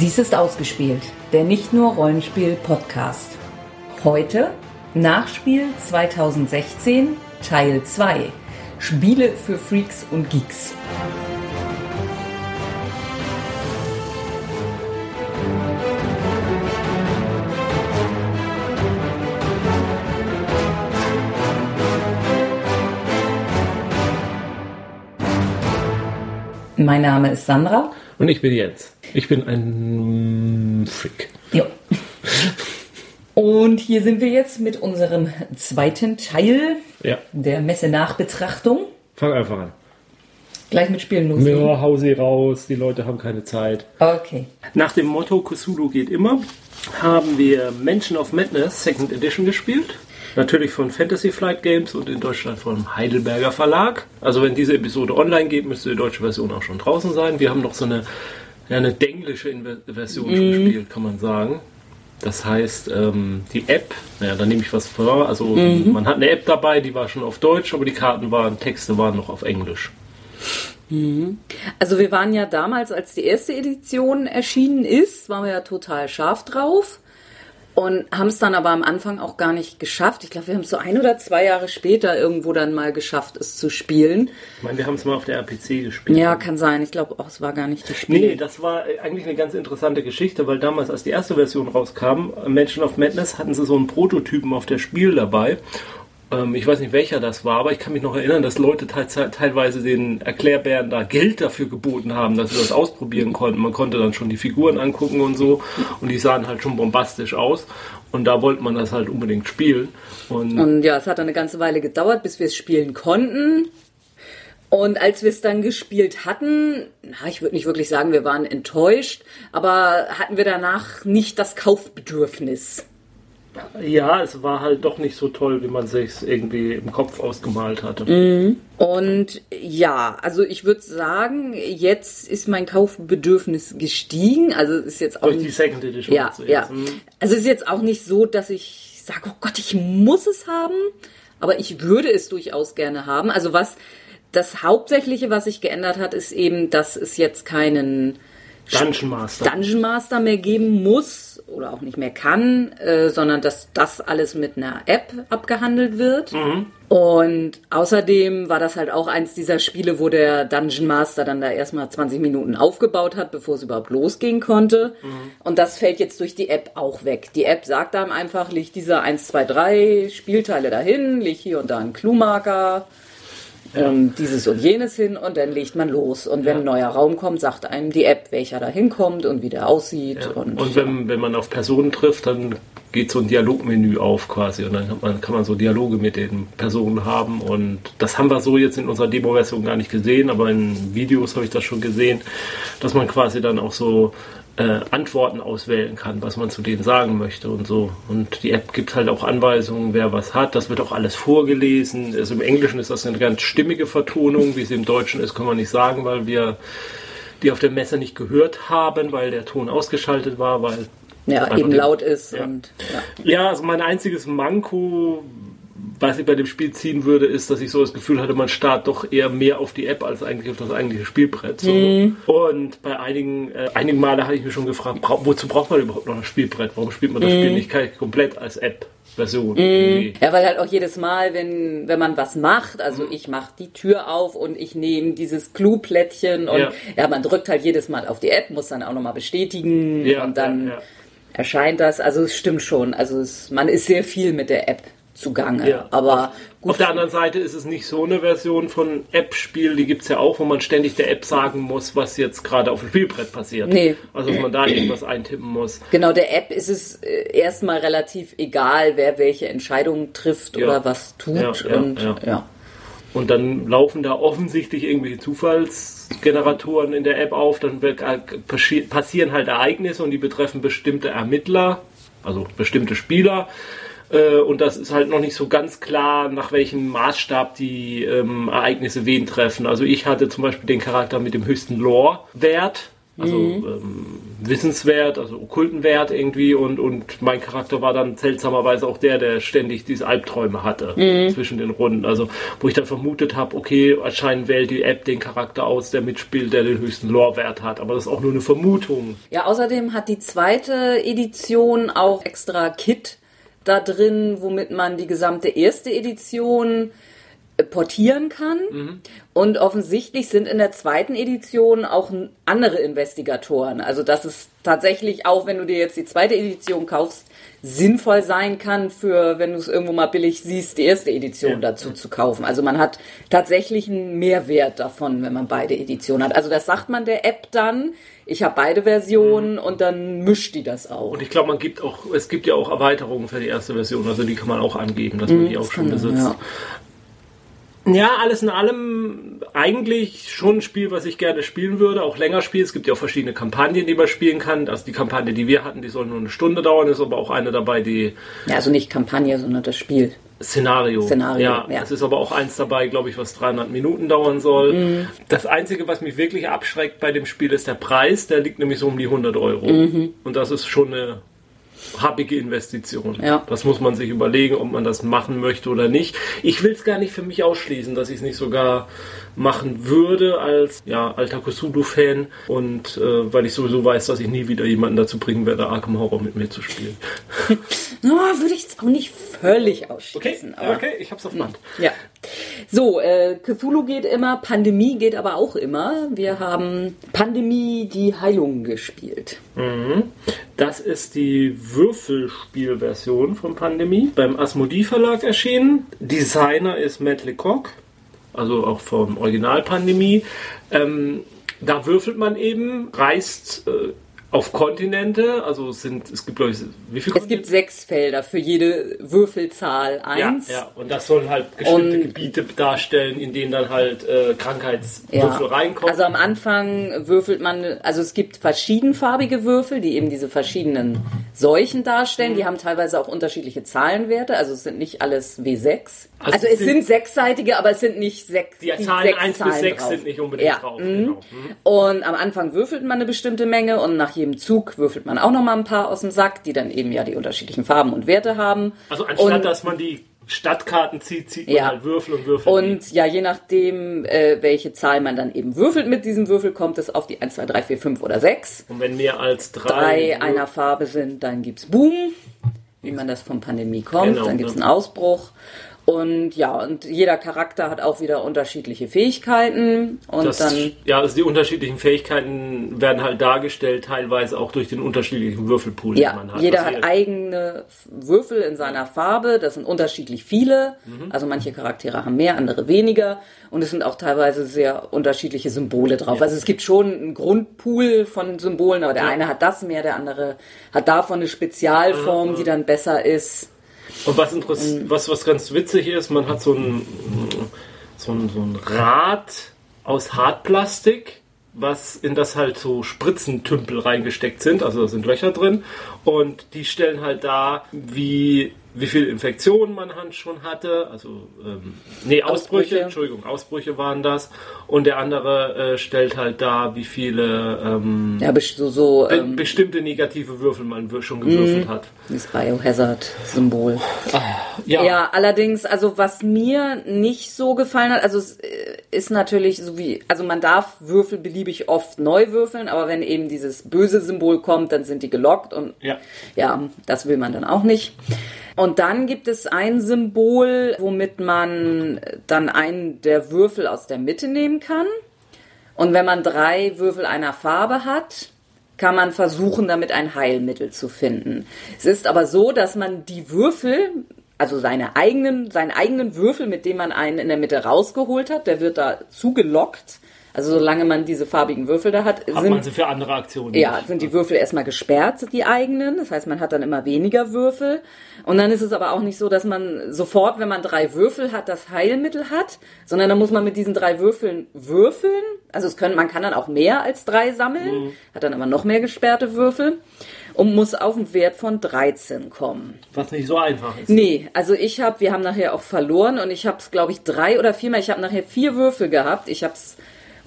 Dies ist ausgespielt, der nicht nur Rollenspiel Podcast. Heute Nachspiel 2016 Teil 2. Spiele für Freaks und Geeks. Mein Name ist Sandra. Und ich bin Jens. Ich bin ein Freak. Jo. Und hier sind wir jetzt mit unserem zweiten Teil Ja. der Messe-Nachbetrachtung. Fang einfach an. Gleich mit Spielen loslegen. Ja, hau sie raus, die Leute haben keine Zeit. Okay. Nach dem Motto Cthulhu geht immer, haben wir Mansion of Madness Second Edition gespielt. Natürlich von Fantasy Flight Games und in Deutschland vom Heidelberger Verlag. Also wenn diese Episode online geht, müsste die deutsche Version auch schon draußen sein. Wir haben noch so eine, ja, eine denglische Version gespielt, kann man sagen. Das heißt, ähm, die App, naja, da nehme ich was vor. Also man hat eine App dabei, die war schon auf Deutsch, aber die Karten waren, Texte waren noch auf Englisch. Also wir waren ja damals, als die erste Edition erschienen ist, waren wir ja total scharf drauf und haben es dann aber am Anfang auch gar nicht geschafft. Ich glaube, wir haben es so ein oder zwei Jahre später irgendwo dann mal geschafft, es zu spielen. Ich meine, wir haben es mal auf der RPC gespielt. Ja, kann sein. Ich glaube auch, es war gar nicht die Spiel. Nee, das war äh, eigentlich eine ganz interessante Geschichte, weil damals, als die erste Version rauskam, äh, Mansion of Madness, hatten sie so einen Prototypen auf der Spiel dabei. Ähm, ich weiß nicht, welcher das war, aber ich kann mich noch erinnern, dass Leute te teilweise den Erklärbären da Geld dafür geboten haben, dass sie das ausprobieren konnten. Man konnte dann schon die Figuren angucken und so und die sahen halt schon bombastisch aus. Und da wollte man das halt unbedingt spielen. Und Und ja, es hat dann eine ganze Weile gedauert, bis wir es spielen konnten. Und als wir es dann gespielt hatten, na, ich würde nicht wirklich sagen, wir waren enttäuscht, aber hatten wir danach nicht das Kaufbedürfnis. Ja, es war halt doch nicht so toll, wie man sich irgendwie im Kopf ausgemalt hatte. Und ja, also ich würde sagen, jetzt ist mein Kaufbedürfnis gestiegen. Also es ist jetzt auch Durch die nicht, Second Edition. ja, meinst du ja. Also es ist jetzt auch nicht so, dass ich sage, oh Gott, ich muss es haben, aber ich würde es durchaus gerne haben. Also was das Hauptsächliche, was sich geändert hat, ist eben, dass es jetzt keinen Dungeon Master. Dungeon Master mehr geben muss oder auch nicht mehr kann, äh, sondern dass das alles mit einer App abgehandelt wird. Und außerdem war das halt auch eins dieser Spiele, wo der Dungeon Master dann da erstmal 20 Minuten aufgebaut hat, bevor es überhaupt losgehen konnte. Und das fällt jetzt durch die App auch weg. Die App sagt einem einfach, leg diese 1, 2, 3 Spielteile dahin, leg hier und da einen Cluemarker. Ähm, dieses und jenes hin und dann legt man los. Und wenn ein neuer Raum kommt, sagt einem die App, welcher da hinkommt und wie der aussieht. Und, Und wenn, wenn man auf Personen trifft, dann geht so ein Dialogmenü auf quasi. Und dann man, kann man so Dialoge mit den Personen haben. Und das haben wir so jetzt in unserer Demo-Version gar nicht gesehen, aber in Videos habe ich das schon gesehen, dass man quasi dann auch so äh, Antworten auswählen kann, was man zu denen sagen möchte und so. Und die App gibt halt auch Anweisungen, wer was hat. Das wird auch alles vorgelesen. Also im Englischen ist das eine ganz stimmige Vertonung, wie es im Deutschen ist, können wir nicht sagen, weil wir die auf der Messe nicht gehört haben, weil der Ton ausgeschaltet war, weil ja, eben laut ist. Ja. Und, ja. Ja, also mein einziges Manko, was ich bei dem Spiel ziehen würde, ist, dass ich so das Gefühl hatte, man starrt doch eher mehr auf die App als eigentlich auf das eigentliche Spielbrett. So. Und bei einigen, äh, einigen Male habe ich mich schon gefragt, brau wozu braucht man überhaupt noch ein Spielbrett? Warum spielt man das Spiel nicht komplett als App-Version? irgendwie? ja, weil halt auch jedes Mal, wenn, wenn man was macht, also Mhm. ich mache die Tür auf und ich nehme dieses Clue-Plättchen und ja. Ja. man drückt halt jedes Mal auf die App, muss dann auch nochmal bestätigen Ja, und dann ja. erscheint das. Also es stimmt schon. Also es, man ist sehr viel mit der App zugange. Ja. Aber gut. Auf der anderen Seite ist es nicht so eine Version von App-Spiel, die gibt es ja auch, wo man ständig der App sagen muss, was jetzt gerade auf dem Spielbrett passiert. Nee. Also dass man da irgendwas eintippen muss. Genau, der App ist es äh, erstmal relativ egal, wer welche Entscheidungen trifft Ja. oder was tut. Ja, und ja. Und dann laufen da offensichtlich irgendwelche Zufallsgeneratoren in der App auf, dann äh, passi- passieren halt Ereignisse und die betreffen bestimmte Ermittler, also bestimmte Spieler. Äh, Und das ist halt noch nicht so ganz klar, nach welchem Maßstab die ähm, Ereignisse wen treffen. Also ich hatte zum Beispiel den Charakter mit dem höchsten Lore-Wert. also ähm, Wissenswert, also okkulten Wert irgendwie und, und mein Charakter war dann seltsamerweise auch der, der ständig diese Albträume hatte zwischen den Runden. Also wo ich dann vermutet habe, okay, anscheinend wählt die App den Charakter aus, der mitspielt, der den höchsten Lore-Wert hat. Aber das ist auch nur eine Vermutung. Ja, außerdem hat die zweite Edition auch extra Kit da drin, womit man die gesamte erste Edition äh, portieren kann. Und offensichtlich sind in der zweiten Edition auch andere Investigatoren. Also dass es tatsächlich auch, wenn du dir jetzt die zweite Edition kaufst, sinnvoll sein kann für, wenn du es irgendwo mal billig siehst, die erste Edition Ja. dazu zu kaufen. Also man hat tatsächlich einen Mehrwert davon, wenn man beide Editionen hat. Also das sagt man der App dann, ich habe beide Versionen und dann mischt die das auch. Und ich glaube, man gibt auch, es gibt ja auch Erweiterungen für die erste Version, also die kann man auch angeben, dass man die auch schon besitzt. Ja. Alles in allem eigentlich schon ein Spiel, was ich gerne spielen würde, auch länger spielen. Es gibt ja auch verschiedene Kampagnen, die man spielen kann. Also die Kampagne, die wir hatten, die soll nur eine Stunde dauern, ist aber auch eine dabei, die Ja, also nicht Kampagne, sondern das Spiel. Szenario. Szenario, ja, ja. Es ist aber auch eins dabei, glaube ich, was 300 Minuten dauern soll. Mhm. Das Einzige, was mich wirklich abschreckt bei dem Spiel, ist der Preis. Der liegt nämlich so um die 100 Euro. Mhm. Und das ist schon eine happige Investition. Ja. Das muss man sich überlegen, ob man das machen möchte oder nicht. Ich will es gar nicht für mich ausschließen, dass ich es nicht sogar machen würde als ja, alter Cthulhu-Fan und äh, weil ich sowieso weiß, dass ich nie wieder jemanden dazu bringen werde, Arkham Horror mit mir zu spielen. No, würde ich jetzt auch nicht völlig Okay, ausschließen. aber- okay, ich hab's auf Band. Ja. So, äh, Cthulhu geht immer, Pandemie geht aber auch immer. Wir haben Pandemie, die Heilung gespielt. Das ist die Würfelspielversion von Pandemie, beim Asmodee Verlag erschienen. Designer ist Matt Lecoq, also auch vom Original Pandemie. Ähm, da würfelt man eben, reist äh, auf Kontinente, also es sind, es gibt glaube ich, wie viele Es gibt sechs Felder für jede Würfelzahl ja, eins. ja, und das sollen halt bestimmte Und- Gebiete darstellen, in denen dann halt äh, Krankheitswürfel reinkommen. Also am Anfang würfelt man, also es gibt verschiedenfarbige Würfel, die eben diese verschiedenen Seuchen darstellen. Mhm. Die haben teilweise auch unterschiedliche Zahlenwerte, also es sind nicht alles W6. Also Also, es sind- sind sechsseitige, aber es sind nicht sechs. die Zahlen sechs 1 bis Zahlen 6 drauf. sind nicht unbedingt ja. drauf. mhm. Genau. Mhm. Und am Anfang würfelt man eine bestimmte Menge und nach jedem Zug würfelt man auch noch mal ein paar aus dem Sack, die dann eben ja die unterschiedlichen Farben und Werte haben. Also anstatt und, dass man die Stadtkarten zieht, zieht man Ja. halt Würfel und Würfel. und ja, je nachdem, äh, welche Zahl man dann eben würfelt mit diesem Würfel, kommt es auf die 1, 2, 3, 4, 5 oder 6. Und wenn mehr als drei, Drei einer Farbe sind, dann gibt's Boom, wie man das von Pandemie kommt, Genau, dann gibt's ne? einen Ausbruch. Und ja, und jeder Charakter hat auch wieder unterschiedliche Fähigkeiten. Und das, dann ja, also die unterschiedlichen Fähigkeiten werden halt dargestellt, teilweise auch durch den unterschiedlichen Würfelpool, den Ja, man hat. jeder hat eigene Würfel in seiner Farbe. Das sind unterschiedlich viele. Mhm. Also manche Charaktere haben mehr, andere weniger. Und es sind auch teilweise sehr unterschiedliche Symbole drauf. Also es gibt schon einen Grundpool von Symbolen, aber der eine hat das mehr, der andere hat davon eine Mhm. Spezialform, die dann besser ist. Und was, interess- was, was ganz witzig ist, man hat so ein, so ein, so ein Rad aus Hartplastik, was in das halt so Spritzentümpel reingesteckt sind, also da sind Löcher drin. Und die stellen halt dar, wie, wie viel Infektionen man schon hatte, also ähm, nee, Ausbrüche, Ausbrüche. Entschuldigung, Ausbrüche waren das und der andere äh, stellt halt dar, wie viele ähm, Ja, so, so be- ähm, bestimmte negative Würfel man schon gewürfelt Mhm. hat. das Biohazard-Symbol. Ja, Ja, allerdings, also was mir nicht so gefallen hat, also es äh, ist natürlich so wie, also man darf Würfel beliebig oft neu würfeln, aber wenn eben dieses böse Symbol kommt, dann sind die gelockt und Ja. ja, das will man dann auch nicht. Und dann gibt es ein Symbol, womit man dann einen der Würfel aus der Mitte nehmen kann. Und wenn man drei Würfel einer Farbe hat, kann man versuchen, damit ein Heilmittel zu finden. Es ist aber so, dass man die Würfel, also seine eigenen, seinen eigenen Würfel, mit dem man einen in der Mitte rausgeholt hat, der wird da zugelockt. Also solange man diese farbigen Würfel da hat, Hat man sind sie für andere Aktionen. ja, sind die Würfel erstmal gesperrt, die eigenen. Das heißt, man hat dann immer weniger Würfel. Und dann ist es aber auch nicht so, dass man sofort, wenn man drei Würfel hat, das Heilmittel hat, sondern dann muss man mit diesen drei Würfeln würfeln. Also es können, man kann dann auch mehr als drei sammeln, hat dann aber noch mehr gesperrte Würfel und muss auf einen Wert von 13 kommen. Was nicht so einfach ist. Nee, also ich habe, wir haben nachher auch verloren und ich habe es, glaube ich, drei oder viermal, ich habe nachher vier Würfel gehabt. Ich habe es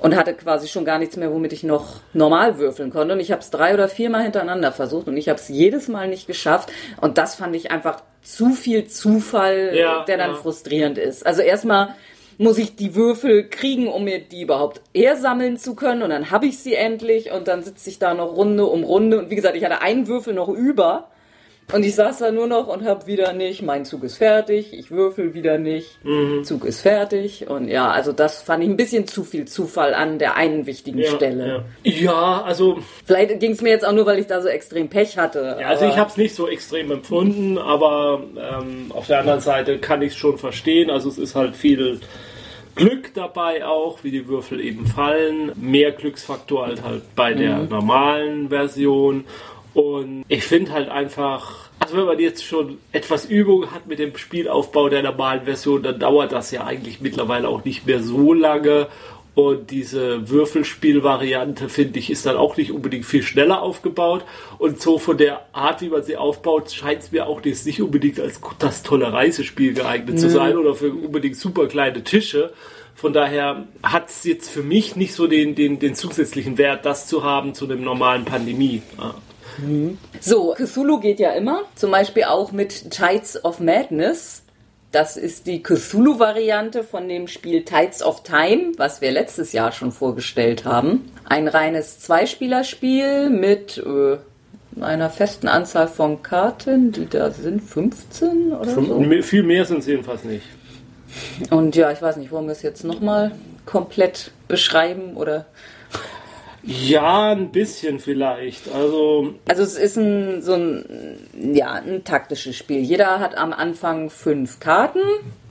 und hatte quasi schon gar nichts mehr, womit ich noch normal würfeln konnte. Und ich habe es drei oder viermal hintereinander versucht und ich habe es jedes Mal nicht geschafft. Und das fand ich einfach zu viel Zufall, Ja, der dann ja. frustrierend ist. Also erstmal muss ich die Würfel kriegen, um mir die überhaupt eher sammeln zu können. Und dann habe ich sie endlich und dann sitze ich da noch Runde um Runde. Und wie gesagt, ich hatte einen Würfel noch über. Und ich saß da nur noch und hab wieder nicht, mein Zug ist fertig, ich würfel wieder nicht, Mhm. Zug ist fertig. Und ja, also das fand ich ein bisschen zu viel Zufall an der einen wichtigen Ja, Stelle. Ja. ja, also Vielleicht ging es mir jetzt auch nur, weil ich da so extrem Pech hatte. Ja, also ich habe es nicht so extrem empfunden, aber ähm, auf der anderen Seite kann ich es schon verstehen. Also es ist halt viel Glück dabei auch, wie die Würfel eben fallen. Mehr Glücksfaktor als halt bei der normalen Version. Und ich finde halt einfach, also wenn man jetzt schon etwas Übung hat mit dem Spielaufbau der normalen Version, dann dauert das ja eigentlich mittlerweile auch nicht mehr so lange. Und diese Würfelspielvariante, finde ich, ist dann auch nicht unbedingt viel schneller aufgebaut. Und so von der Art, wie man sie aufbaut, scheint es mir auch jetzt nicht unbedingt als das tolle Reisespiel geeignet zu sein oder für unbedingt super kleine Tische. Von daher hat es jetzt für mich nicht so den, den, den zusätzlichen Wert, das zu haben zu einem normalen Pandemie. Ja. So, Cthulhu geht ja immer. Zum Beispiel auch mit Tides of Madness. Das ist die Cthulhu-Variante von dem Spiel Tides of Time, was wir letztes Jahr schon vorgestellt haben. Ein reines Zweispielerspiel mit äh, einer festen Anzahl von Karten, die da sind, 15 oder so. Mehr- Viel mehr sind es jedenfalls nicht. Und ja, ich weiß nicht, wollen wir es jetzt nochmal komplett beschreiben oder Ja, ein bisschen vielleicht. Also, Also es ist ein so ein ja ein taktisches Spiel. Jeder hat am Anfang fünf Karten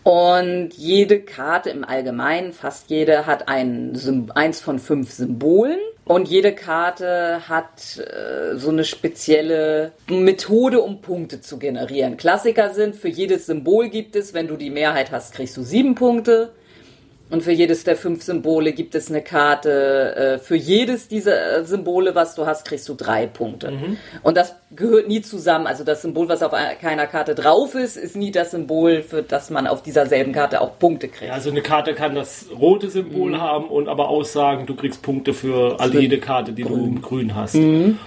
und jede Karte im Allgemeinen, fast jede, hat ein eins von fünf Symbolen. Und jede Karte hat äh, so eine spezielle Methode, um Punkte zu generieren. Klassiker sind, für jedes Symbol gibt es, wenn du die Mehrheit hast, kriegst du sieben Punkte. Und für jedes der fünf Symbole gibt es eine Karte. Äh, für jedes dieser äh, Symbole, was du hast, kriegst du drei Punkte. Und das gehört nie zusammen. Also das Symbol, was auf einer- keiner Karte drauf ist, ist nie das Symbol, für das man auf dieser selben Karte auch Punkte kriegt. also eine Karte kann das rote Symbol haben und aber aussagen, du kriegst Punkte für alle jede Karte, die du im Grün hast. Und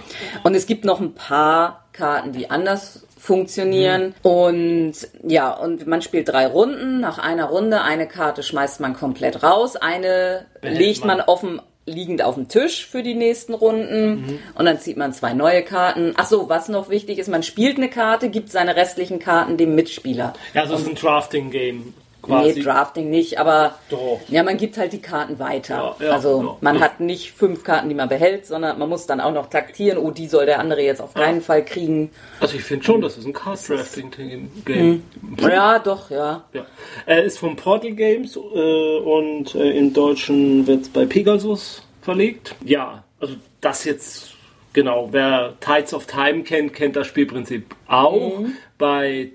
es gibt noch ein paar Karten, die anders funktionieren. Und ja, und man spielt drei Runden. Nach einer Runde, eine Karte schmeißt man komplett raus, eine Behält legt man man. offen liegend auf dem Tisch für die nächsten Runden und dann zieht man zwei neue Karten. Ach so, was noch wichtig ist, man spielt eine Karte, gibt seine restlichen Karten dem Mitspieler. Ja, also es ist ein Drafting-Game Nee, quasi. Drafting nicht, aber Doch. ja, man gibt halt die Karten weiter. Ja, ja, also ja. man hat nicht fünf Karten, die man behält, sondern man muss dann auch noch taktieren, oh, die soll der andere jetzt auf keinen Fall kriegen. also ich finde schon, das ist ein Card-Drafting-Game. Ja, doch, ja. Ja. Er ist von Portal Games äh, und äh, im Deutschen wird es bei Pegasus verlegt. Ja, also das jetzt, genau, wer Tides of Time kennt, kennt das Spielprinzip auch. Bei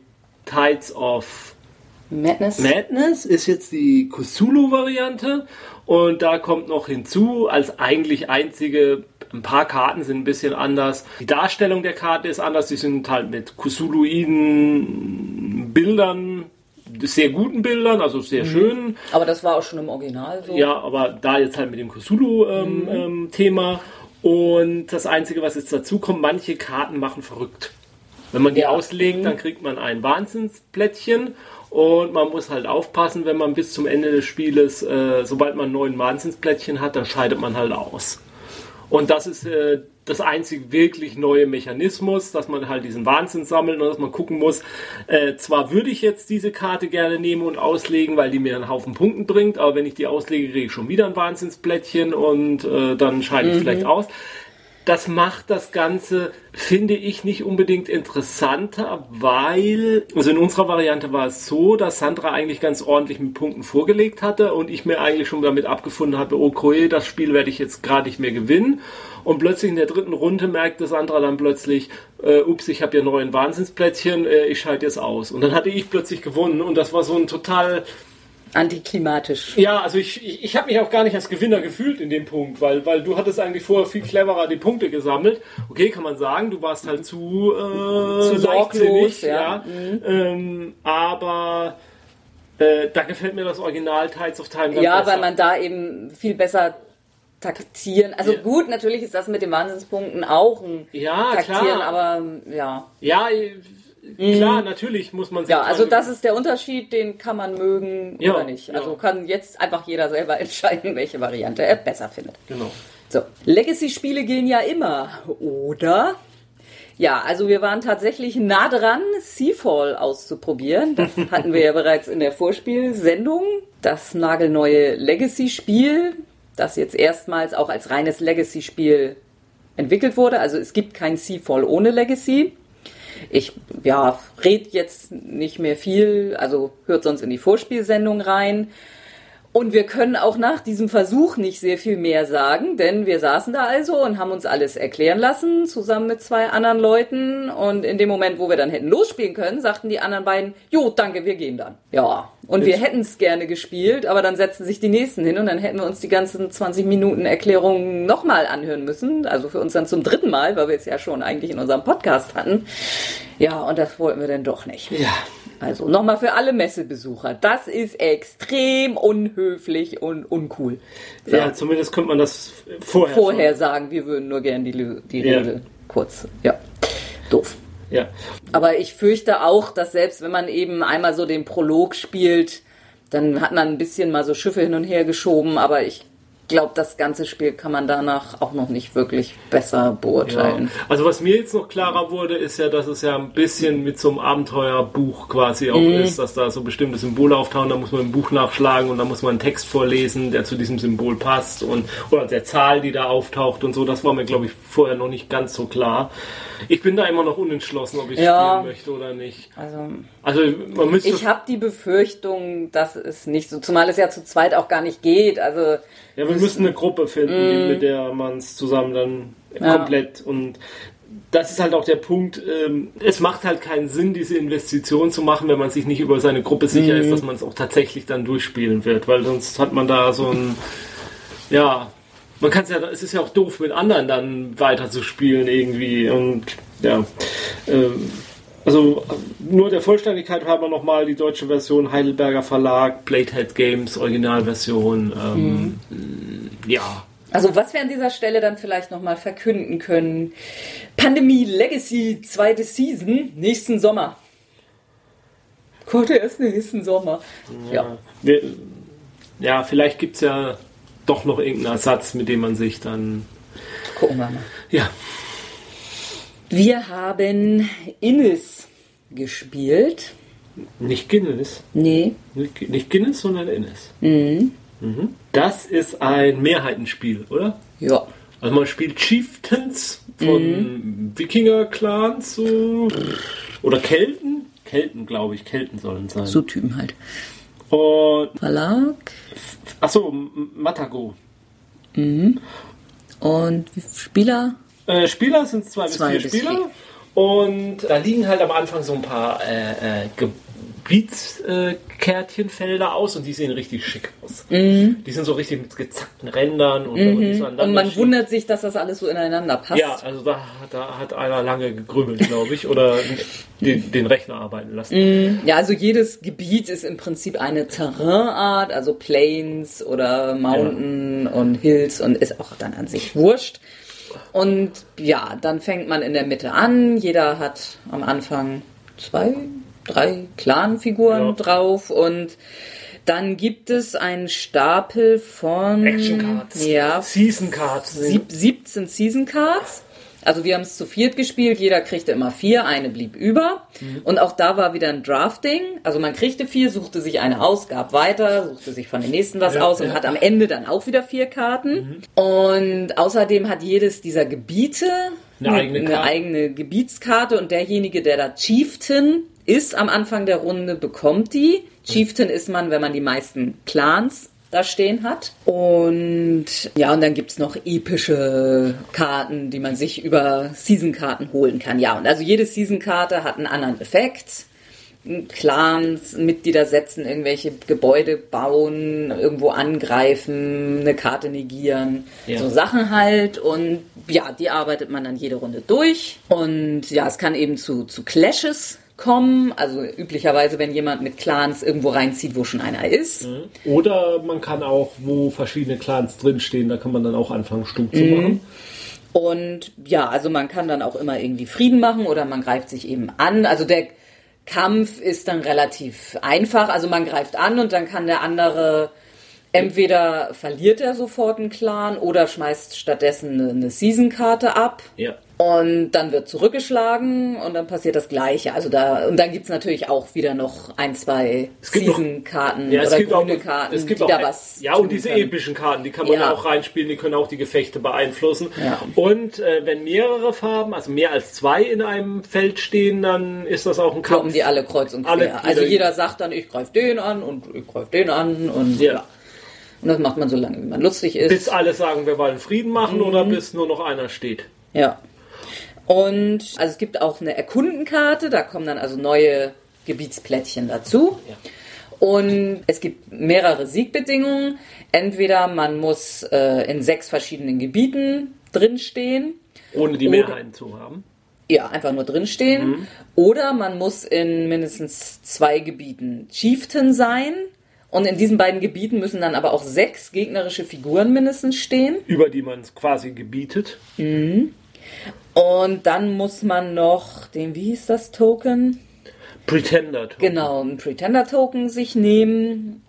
Tides of Madness. Madness ist jetzt die Cthulhu-Variante und da kommt noch hinzu, als eigentlich einzige, ein paar Karten sind ein bisschen anders. Die Darstellung der Karte ist anders, die sind halt mit Cthulhuiden Bildern, sehr guten Bildern, also sehr schönen. aber das war auch schon im Original so. Ja, aber da jetzt halt mit dem Cthulhu-Thema. und das Einzige, was jetzt dazu kommt, manche Karten machen verrückt. Wenn man die Ja. auslegt, dann kriegt man ein Wahnsinnsplättchen. Und man muss halt aufpassen, wenn man bis zum Ende des Spieles, äh, sobald man neun Wahnsinnsplättchen hat, dann scheidet man halt aus. Und das ist äh, das einzig wirklich neue Mechanismus, dass man halt diesen Wahnsinn sammelt und dass man gucken muss, äh, zwar würde ich jetzt diese Karte gerne nehmen und auslegen, weil die mir einen Haufen Punkten bringt, aber wenn ich die auslege, kriege ich schon wieder ein Wahnsinnsplättchen und äh, dann scheide ich vielleicht aus. Das macht das Ganze, finde ich, nicht unbedingt interessanter, weil, also in unserer Variante war es so, dass Sandra eigentlich ganz ordentlich mit Punkten vorgelegt hatte und ich mir eigentlich schon damit abgefunden habe, oh cool, das Spiel werde ich jetzt gerade nicht mehr gewinnen. Und plötzlich in der dritten Runde merkte Sandra dann plötzlich, äh, ups, ich habe ja neun Wahnsinnsplättchen, äh, ich schalte jetzt aus. Und dann hatte ich plötzlich gewonnen und das war so ein total Antiklimatisch. ja, also ich, ich, ich habe mich auch gar nicht als Gewinner gefühlt in dem Punkt, weil, weil du hattest eigentlich vorher viel cleverer die Punkte gesammelt. Okay, kann man sagen, du warst halt zu, äh, Zu sorglos, leichtsinnig, ja. Mhm. Ähm, aber äh, da gefällt mir das Original Tides of Time Ja, besser. weil man da eben viel besser taktieren. Also Ja. gut, natürlich ist das mit den Wahnsinnspunkten auch ein Ja, Taktieren, klar. aber ja. Ja, klar, natürlich muss man sich. Ja, also das ist der Unterschied, den kann man mögen Ja, oder nicht. Also ja. kann jetzt einfach jeder selber entscheiden, welche Variante er besser findet. Genau. So, Legacy-Spiele gehen ja immer, oder? Ja, also wir waren tatsächlich nah dran, Seafall auszuprobieren. Das hatten wir ja bereits in der Vorspielsendung. Das nagelneue Legacy-Spiel, das jetzt erstmals auch als reines Legacy-Spiel entwickelt wurde. Also es gibt kein Seafall ohne Legacy. Ich, ja, red jetzt nicht mehr viel, also hört sonst in die Vorspielsendung rein. Und wir können auch nach diesem Versuch nicht sehr viel mehr sagen, denn wir saßen da also und haben uns alles erklären lassen, zusammen mit zwei anderen Leuten. Und in dem Moment, wo wir dann hätten losspielen können, sagten die anderen beiden, jo, danke, wir gehen dann. Ja, und wir hätten es gerne gespielt, aber dann setzten sich die nächsten hin und dann hätten wir uns die ganzen 20 Minuten Erklärungen nochmal anhören müssen. Also für uns dann zum dritten Mal, weil wir es ja schon eigentlich in unserem Podcast hatten. Ja, und das wollten wir dann doch nicht. Ja. Also nochmal für alle Messebesucher. Das ist extrem unhöflich und uncool. So, Ja, zumindest könnte man das vorher. vorher sagen, wir würden nur gern die, die Ja. Regel kurz. Ja, doof. Ja. Aber ich fürchte auch, dass selbst wenn man eben einmal so den Prolog spielt, dann hat man ein bisschen mal so Schiffe hin und her geschoben, aber ich glaube, das ganze Spiel kann man danach auch noch nicht wirklich besser Ja. beurteilen. Also was mir jetzt noch klarer wurde, ist ja, dass es ja ein bisschen mit so einem Abenteuerbuch quasi auch Mhm. ist, dass da so bestimmte Symbole auftauchen, da muss man ein Buch nachschlagen und da muss man einen Text vorlesen, der zu diesem Symbol passt und oder der Zahl, die da auftaucht und so. Das war mir, glaube ich, vorher noch nicht ganz so klar. Ich bin da immer noch unentschlossen, ob ich Ja. spielen möchte oder nicht. Also Also man müsste ich habe die Befürchtung, dass es nicht so, zumal es ja zu zweit auch gar nicht geht. Also Ja, wir müssen eine Gruppe finden, die- mit der man es zusammen dann. Ja. komplett und das ist halt auch der Punkt. Ähm, es macht halt keinen Sinn, diese Investition zu machen, wenn man sich nicht über seine Gruppe sicher Mhm. ist, dass man es auch tatsächlich dann durchspielen wird, weil sonst hat man da so ein, ja, man kann es ja, es ist ja auch doof, mit anderen dann weiter zu spielen irgendwie und ja. Ähm, also nur der Vollständigkeit halber nochmal die deutsche Version Heidelberger Verlag, Bladehead Games, Originalversion. Ähm, Ja, Also was wir an dieser Stelle dann vielleicht nochmal verkünden können. Pandemie Legacy zweite Season nächsten Sommer. Kommt erst nächsten Sommer. Ja. wir, ja vielleicht gibt es ja doch noch irgendeinen Ersatz, mit dem man sich dann. gucken wir mal. Ja, Wir haben Innis gespielt. nicht Guinness. Nee. Nicht Guinness, sondern Innis. Mhm. Das ist ein Mehrheitenspiel, oder? Ja. Also man spielt Chieftains von Wikinger-Clans so, oder Kelten. Kelten, glaube ich. Kelten sollen sein. So Typen halt. Und, Verlag. achso, Matago. Und wie viele Spieler? Äh, Spieler sind zwei, Zwei bis bis vier Spieler. Und da liegen halt am Anfang so ein paar äh, äh, Gebietskärtchenfelder aus und die sehen richtig schick aus. Die sind so richtig mit gezackten Rändern und, die so Und man schiebt- wundert sich, dass das alles so ineinander passt. Ja, also da, da hat einer lange gegrübelt, glaube ich, oder den, den Rechner arbeiten lassen. Ja, also jedes Gebiet ist im Prinzip eine Terrainart, also Plains oder Mountain und Hills und ist auch dann an sich wurscht. Und ja, dann fängt man in der Mitte an. Jeder hat am Anfang zwei, drei Clan-Figuren Ja. drauf und dann gibt es einen Stapel von Action Cards, Ja, Season Cards. Sieb 17 Season Cards. Also wir haben es zu viert gespielt, jeder kriegte immer vier, eine blieb über. Und auch da war wieder ein Drafting. Also man kriegte vier, suchte sich eine aus, gab weiter, suchte sich von den nächsten was Ja, aus und ja. hat am Ende dann auch wieder vier Karten. Und außerdem hat jedes dieser Gebiete Eine eigene eine eigene Gebietskarte und derjenige, der da Chieftain ist am Anfang der Runde, bekommt die. Chieftain ist man, wenn man die meisten Clans da stehen hat. Und ja, und dann gibt's noch epische Karten, die man sich über Season-Karten holen kann. Ja, und also jede Season-Karte hat einen anderen Effekt. Clans, Mitglieder setzen, irgendwelche Gebäude bauen, irgendwo angreifen, eine Karte negieren, Ja. so Sachen halt. Und ja, die arbeitet man dann jede Runde durch. Und ja, es kann eben zu, zu Clashes kommen. Also üblicherweise, wenn jemand mit Clans irgendwo reinzieht, wo schon einer ist. Oder man kann auch, wo verschiedene Clans drinstehen, da kann man dann auch anfangen, Stunk zu machen. Und ja, also man kann dann auch immer irgendwie Frieden machen oder man greift sich eben an. Also der Kampf ist dann relativ einfach. Also man greift an und dann kann der andere entweder verliert er sofort einen Clan oder schmeißt stattdessen eine, eine Season-Karte ab. Ja. Und dann wird zurückgeschlagen und dann passiert das Gleiche. Also da und dann gibt's natürlich auch wieder noch ein, zwei Es gibt Season-Karten Ja, es oder gibt auch, grüne Karten, es gibt die auch, da was. ja, und diese können. epischen Karten, die kann man Ja. auch reinspielen, die können auch die Gefechte beeinflussen. Ja. Und äh, wenn mehrere Farben, also mehr als zwei in einem Feld stehen, dann ist das auch ein kloppen Kampf. die alle kreuz und quer. Alle also jeder sagt dann, ich greife den an und ich greife den an und Ja. ja. Und das macht man so lange, wie man lustig ist. Bis alle sagen, wir wollen Frieden machen Mhm. oder bis nur noch einer steht. Ja. Und also es gibt auch eine Erkundenkarte, da kommen dann also neue Gebietsplättchen dazu. Ja. Und es gibt mehrere Siegbedingungen. Entweder man muss äh, in sechs verschiedenen Gebieten drinstehen. Ohne die Mehrheiten zu haben. Ja, einfach nur drinstehen. Oder man muss in mindestens zwei Gebieten Chieftain sein. Und in diesen beiden Gebieten müssen dann aber auch sechs gegnerische Figuren mindestens stehen. Über die man es quasi gebietet. Und dann muss man noch den, wie hieß das Token? Pretender. Genau, einen Pretender-Token sich nehmen.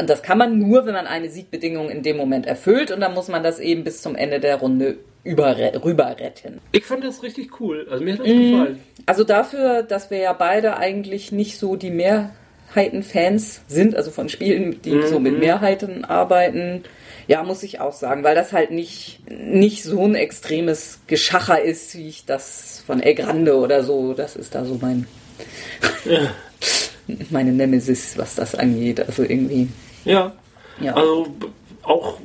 Und das kann man nur, wenn man eine Siegbedingung in dem Moment erfüllt. Und dann muss man das eben bis zum Ende der Runde über, rüber retten. Ich fand das richtig cool. Also mir hat das Mhm. gefallen. Also dafür, dass wir ja beide eigentlich nicht so die Mehrheiten-Fans sind, also von Spielen, die so mit Mehrheiten arbeiten, ja, muss ich auch sagen, weil das halt nicht, nicht so ein extremes Geschacher ist, wie ich das von El Grande oder so, das ist da so mein, meine Nemesis, was das angeht. Also irgendwie, Ja. ja. Also auch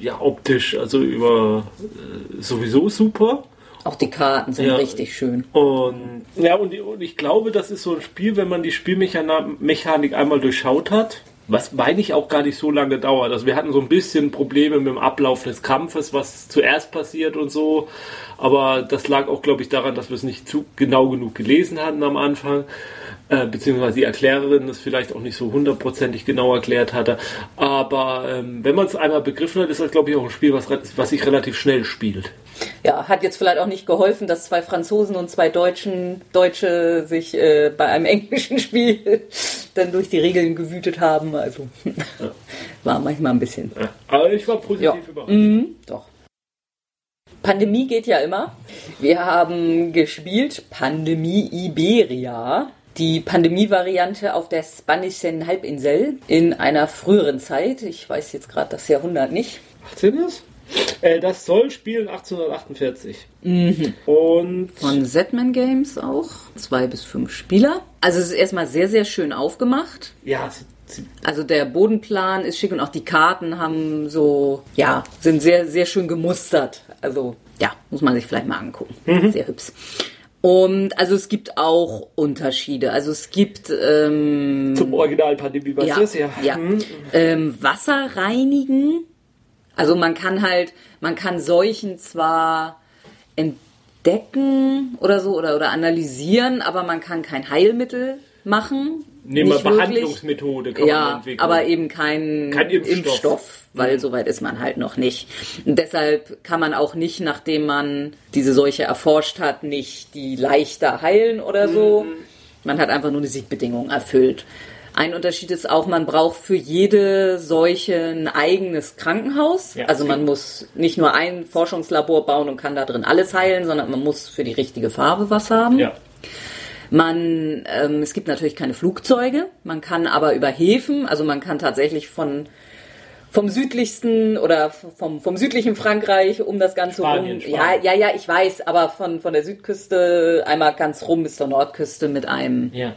ja, optisch, also über äh, sowieso super. Auch die Karten sind Ja. richtig schön. Und ja, und, und ich glaube, das ist so ein Spiel, wenn man die Spielmechanik einmal durchschaut hat, was meine ich auch gar nicht so lange dauert. Also wir hatten so ein bisschen Probleme mit dem Ablauf des Kampfes, was zuerst passiert und so. Aber das lag auch, glaube ich, daran, dass wir es nicht zu genau genug gelesen hatten am Anfang. Äh, beziehungsweise die Erklärerin das vielleicht auch nicht so hundertprozentig genau erklärt hatte. Aber ähm, wenn man es einmal begriffen hat, ist das, glaube ich, auch ein Spiel, was, was sich relativ schnell spielt. Ja, hat jetzt vielleicht auch nicht geholfen, dass zwei Franzosen und zwei Deutschen, Deutsche sich äh, bei einem englischen Spiel dann durch die Regeln gewütet haben. Also war manchmal ein bisschen. Ja. Aber ich war positiv Ja. überrascht. Doch. Pandemie geht ja immer. Wir haben gespielt Pandemie Iberia. Die Pandemie-Variante auf der spanischen Halbinsel in einer früheren Zeit. Ich weiß jetzt gerade das Jahrhundert nicht. 18 ist? Äh, das soll spielen 1848. Und Von Zetman Games auch. Zwei bis fünf Spieler. Also es ist erstmal sehr, sehr schön aufgemacht. ja, Also der Bodenplan ist schick und auch die Karten haben so, ja, sind sehr, sehr schön gemustert. Also ja, muss man sich vielleicht mal angucken. Sehr hübsch. Und also es gibt auch Unterschiede. Also es gibt ähm, zum Original Pandemie, was ja, ist ja. ja. Ähm, Wasser reinigen. Also man kann halt, man kann Seuchen zwar entdecken oder so oder, oder analysieren, aber man kann kein Heilmittel machen. Nehmen wir. Behandlungsmethode kann man Ja, entwickeln. aber eben kein, Kein Impfstoff. Mhm. weil soweit ist man halt noch nicht. Und deshalb kann man auch nicht, nachdem man diese Seuche erforscht hat, nicht die leichter heilen oder so. Mhm. Man hat einfach nur eine Siegbedingung erfüllt. Ein Unterschied ist auch, man braucht für jede Seuche ein eigenes Krankenhaus. Ja, also man muss nicht nur ein Forschungslabor bauen und kann da drin alles heilen, sondern man muss für die richtige Farbe was haben. ja. Man, ähm, es gibt natürlich keine Flugzeuge, man kann aber über Häfen, also man kann tatsächlich von vom südlichsten oder vom, vom südlichen Frankreich um das Ganze Spanien, rum. Ja, Spanien. ja, ja, ich weiß, aber von, von der Südküste einmal ganz rum bis zur Nordküste mit einem, Ja.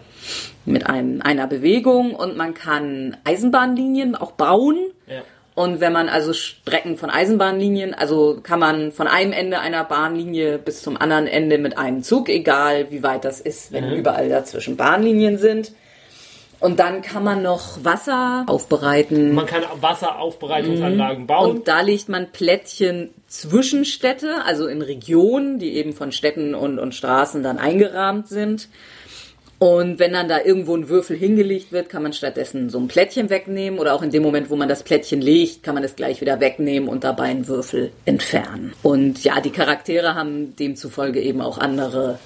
mit einem, einer Bewegung und man kann Eisenbahnlinien auch bauen. Ja. Und wenn man also Strecken von Eisenbahnlinien, also kann man von einem Ende einer Bahnlinie bis zum anderen Ende mit einem Zug, egal wie weit das ist, wenn überall dazwischen Bahnlinien sind. Und dann kann man noch Wasser aufbereiten. Man kann Wasseraufbereitungsanlagen bauen. Und da legt man Plättchen zwischen Städte, also in Regionen, die eben von Städten und, und Straßen dann eingerahmt sind. Und wenn dann da irgendwo ein Würfel hingelegt wird, kann man stattdessen so ein Plättchen wegnehmen oder auch in dem Moment, wo man das Plättchen legt, kann man es gleich wieder wegnehmen und dabei einen Würfel entfernen. Und ja, die Charaktere haben demzufolge eben auch andere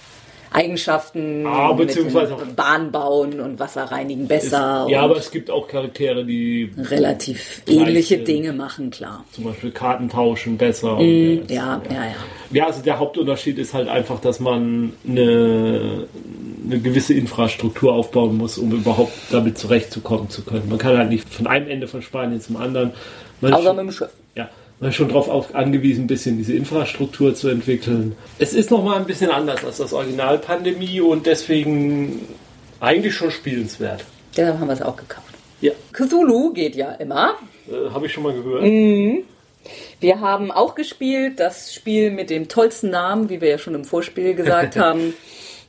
Eigenschaften, Ah, beziehungsweise Bahn bauen und Wasser reinigen besser ja, und aber es gibt auch Charaktere, die relativ ähnliche sind. Dinge machen, klar. zum Beispiel Karten tauschen besser. und, äh, Ja, ja, ja. Ja, also der Hauptunterschied ist halt einfach, dass man eine, eine gewisse Infrastruktur aufbauen muss, um überhaupt damit zurechtzukommen zu können. Man kann halt nicht von einem Ende von Spanien zum anderen. Man Außer schon, mit dem Schiff. ja, man ist schon darauf auf- angewiesen, ein bisschen diese Infrastruktur zu entwickeln. Es ist nochmal ein bisschen anders als das Original Pandemie und deswegen eigentlich schon spielenswert. Deshalb haben wir es auch gekauft. Ja, Cthulhu geht ja immer. äh, habe ich schon mal gehört. Wir haben auch gespielt das Spiel mit dem tollsten Namen, wie wir ja schon im Vorspiel gesagt haben.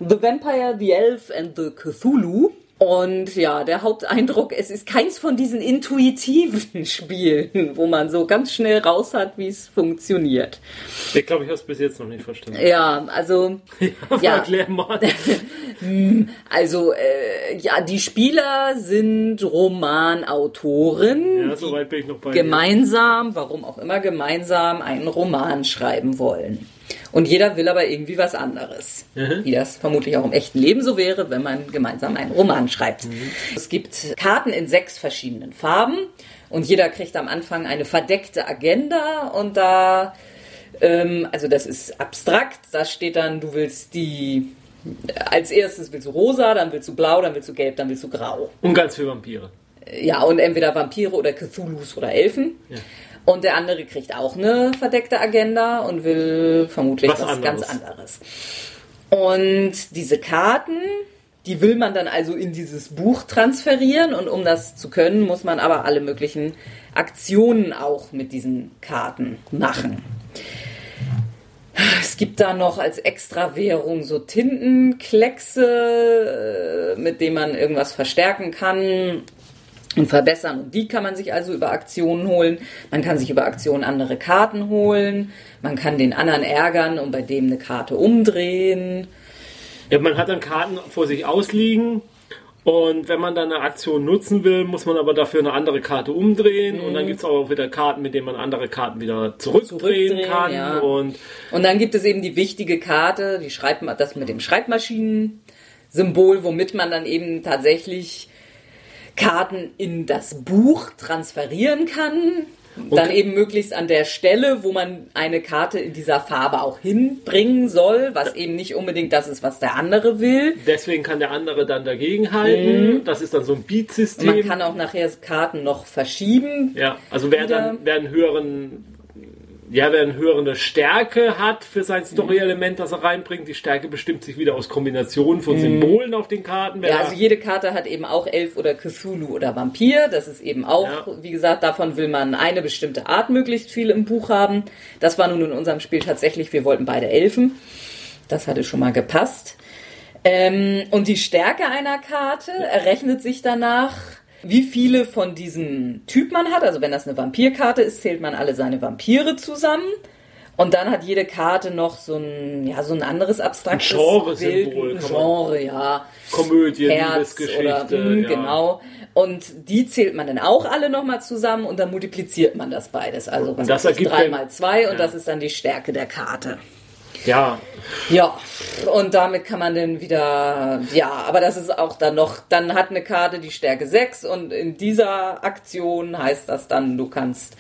The Vampire, the Elf and the Cthulhu. Und ja, der Haupteindruck, es ist keins von diesen intuitiven Spielen, wo man so ganz schnell raus hat, wie es funktioniert. Ich glaube, ich habe es bis jetzt noch nicht verstanden. Ja, also ja. Erklär mal. Also, äh, ja, die Spieler sind Romanautoren, Ja, soweit bin ich noch bei dir. gemeinsam, warum auch immer gemeinsam, einen Roman schreiben wollen. Und jeder will aber irgendwie was anderes. Mhm. Wie das vermutlich auch im echten Leben so wäre, wenn man gemeinsam einen Roman schreibt. Mhm. Es gibt Karten in sechs verschiedenen Farben und jeder kriegt am Anfang eine verdeckte Agenda und da, ähm, also das ist abstrakt, da steht dann, du willst die, als erstes willst du rosa, dann willst du blau, dann willst du gelb, dann willst du grau. Und ganz viele Vampire. Ja, und entweder Vampire oder Cthulhus oder Elfen. Und der andere kriegt auch eine verdeckte Agenda und will vermutlich Was was, anderes. ganz anderes. Und diese Karten, die will man dann also in dieses Buch transferieren. Und um das zu können, muss man aber alle möglichen Aktionen auch mit diesen Karten machen. Es gibt da noch als Extrawährung so Tintenkleckse, äh, mit denen man irgendwas verstärken kann und verbessern. Und die kann man sich also über Aktionen holen. Man kann sich über Aktionen andere Karten holen. Man kann den anderen ärgern und bei dem eine Karte umdrehen. Ja, man hat dann Karten vor sich ausliegen und wenn man dann eine Aktion nutzen will, muss man aber dafür eine andere Karte umdrehen und dann gibt es auch wieder Karten, mit denen man andere Karten wieder zurückdrehen, Zurückdrehen, kann ja. und Und dann gibt es eben die wichtige Karte, die schreibt man das mit dem Schreibmaschinen-Symbol, womit man dann eben tatsächlich Karten in das Buch transferieren kann. Dann Okay. eben möglichst an der Stelle, wo man eine Karte in dieser Farbe auch hinbringen soll, was eben nicht unbedingt das ist, was der andere will. deswegen kann der andere dann dagegen halten. Das ist dann so ein Man Beat-System. kann auch nachher Karten noch verschieben. Ja, also wer wieder. dann wer einen höheren ja, wer eine höhere Stärke hat für sein Story-Element, das er reinbringt, die Stärke bestimmt sich wieder aus Kombinationen von Symbolen auf den Karten. Wer Mhm. Ja, also jede Karte hat eben auch Elf oder Cthulhu oder Vampir. Das ist eben auch, Ja. wie gesagt, davon will man eine bestimmte Art möglichst viel im Buch haben. Das war nun in unserem Spiel tatsächlich, wir wollten beide Elfen. Das hatte schon mal gepasst. Ähm, und die Stärke einer Karte errechnet sich danach, wie viele von diesem Typ man hat. Also wenn das eine Vampirkarte ist, zählt man alle seine Vampire zusammen. Und dann hat jede Karte noch so ein, ja, so ein anderes abstraktes Genre-Symbol, Bild, kann man- Genre, ja. Komödie, Herz Liebesgeschichte. oder mh, ja. genau. Und die zählt man dann auch alle nochmal zusammen und dann multipliziert man das beides. Also was das ergibt drei dann- mal zwei und ja. das ist dann die Stärke der Karte. Ja, Ja, und damit kann man dann wieder, ja, aber das ist auch dann noch, dann hat eine Karte die Stärke 6 und in dieser Aktion heißt das dann, du kannst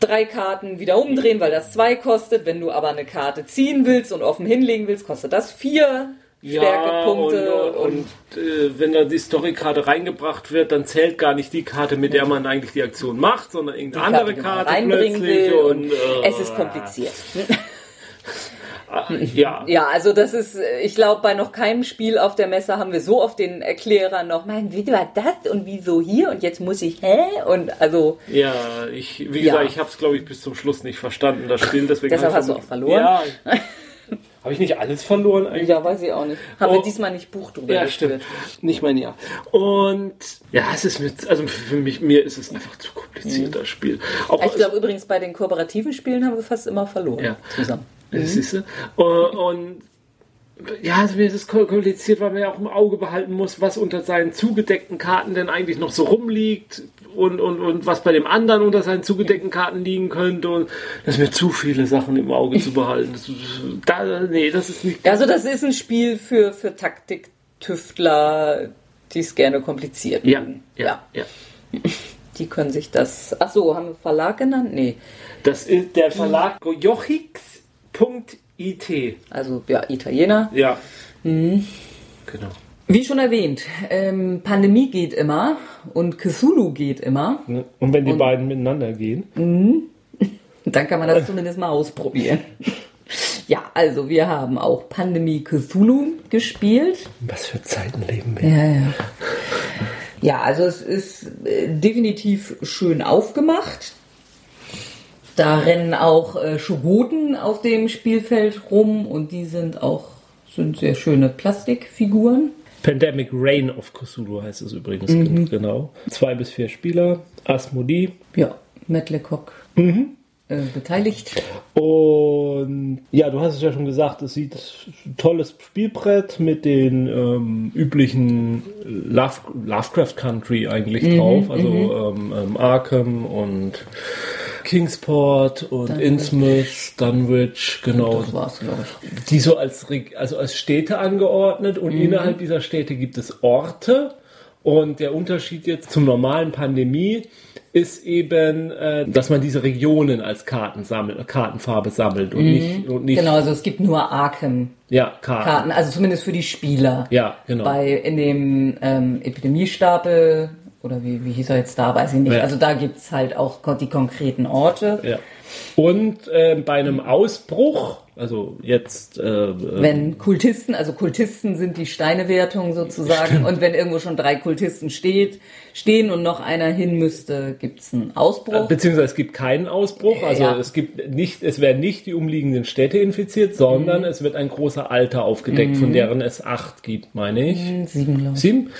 drei Karten wieder umdrehen, weil das zwei kostet. Wenn du aber eine Karte ziehen willst und offen hinlegen willst, kostet das vier Stärkepunkte. Ja, und, und, und äh, wenn da die Storykarte reingebracht wird, dann zählt gar nicht die Karte, mit der man eigentlich die Aktion macht, sondern irgendeine andere Karte reinbringen plötzlich. und äh, es ist kompliziert. Ja, Ja, also das ist, ich glaube, bei noch keinem Spiel auf der Messe haben wir so oft den Erklärer noch, mein, wie war das und wieso hier und jetzt muss ich, hä? Und also, ja, ich, wie Ja. gesagt, ich habe es glaube ich bis zum Schluss nicht verstanden, das Spiel. Deswegen Deshalb hast du auch verloren? Ja. habe ich nicht alles verloren eigentlich? ja, weiß ich auch nicht. Haben Oh. wir diesmal nicht Buch drüber Ja, geführt. stimmt. Nicht mein Jahr. Und ja, es ist mit, also für mich, mir ist es einfach zu kompliziert, das Spiel. Auch Mhm. Ich glaube übrigens, bei den kooperativen Spielen haben wir fast immer verloren. Ja. Zusammen. Das siehst du? Und, und ja, mir ist es kompliziert, weil man ja auch im Auge behalten muss, was unter seinen zugedeckten Karten denn eigentlich noch so rumliegt und, und, und was bei dem anderen unter seinen zugedeckten Karten liegen könnte. Und das mir zu viele Sachen im Auge zu behalten. Das, da, nee, das ist nicht. Also das ist ein Spiel für, für Taktiktüftler, die es gerne kompliziert ja, ja, ja, ja. Die können sich das. Ach so, haben wir Verlag genannt? Nee. Das ist der Verlag Jochix.it. Also ja, Italiener. Ja. Mhm. Genau. Wie schon erwähnt, ähm, Pandemie geht immer und Cthulhu geht immer. Und wenn die und, beiden miteinander gehen? Mhm. Dann kann man das zumindest mal ausprobieren. Ja, also wir haben auch Pandemie Cthulhu gespielt. Was für Zeiten leben wir? Ja, ja. Ja, also es ist äh, definitiv schön aufgemacht. Da rennen auch äh, Schogoten auf dem Spielfeld rum und die sind auch sind sehr schöne Plastikfiguren. Pandemic Reign of Cthulhu heißt es übrigens, mhm. genau. Zwei bis vier Spieler, Asmodee. Ja, Matt Lecoq. Mhm. Äh, beteiligt. Und ja, du hast es ja schon gesagt, es sieht tolles Spielbrett mit den ähm, üblichen Love, Lovecraft Country eigentlich mhm, drauf, also mhm. ähm, ähm, Arkham und Kingsport und Dunwich. Innsmouth, Dunwich, genau. Das war's, glaube ich. Die so als, also als Städte angeordnet und mhm. innerhalb dieser Städte gibt es Orte. Und der Unterschied jetzt zum normalen Pandemie ist eben, äh, dass man diese Regionen als Karten sammelt, Kartenfarbe sammelt und, mhm. nicht, und nicht. Genau, also es gibt nur Arkham. Ja, Karten. Karten. Also zumindest für die Spieler. Ja, genau. Bei in dem ähm, Epidemiestapel oder wie, wie hieß er jetzt da, weiß ich nicht. Ja. Also da gibt es halt auch die konkreten Orte. Ja. Und äh, bei einem Ausbruch also jetzt. Äh, wenn Kultisten, also Kultisten sind die Steinewertung sozusagen, stimmt. und wenn irgendwo schon drei Kultisten steht, stehen und noch einer hin müsste, gibt es einen Ausbruch. Beziehungsweise es gibt keinen Ausbruch, also ja. es gibt nicht, es werden nicht die umliegenden Städte infiziert, sondern mhm. es wird ein großer Alter aufgedeckt, mhm. von deren es acht gibt, meine ich. Mhm, sieben, glaube ich. Sieben.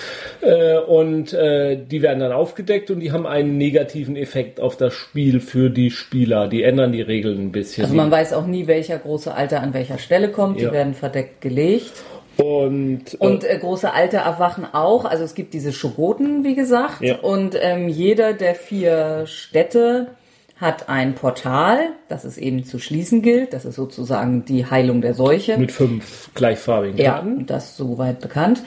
Äh, und äh, die werden dann aufgedeckt und die haben einen negativen Effekt auf das Spiel für die Spieler. Die ändern die Regeln ein bisschen. Also man weiß auch nie, welcher große große Alter an welcher Stelle kommt. Ja. Die werden verdeckt gelegt. Und, äh, und äh, große Alter erwachen auch. Also es gibt diese Schogoten, wie gesagt. Ja. Und ähm, jeder der vier Städte hat ein Portal, das es eben zu schließen gilt. Das ist sozusagen die Heilung der Seuche. Mit fünf gleichfarbigen Karten. Ja, das ist soweit bekannt.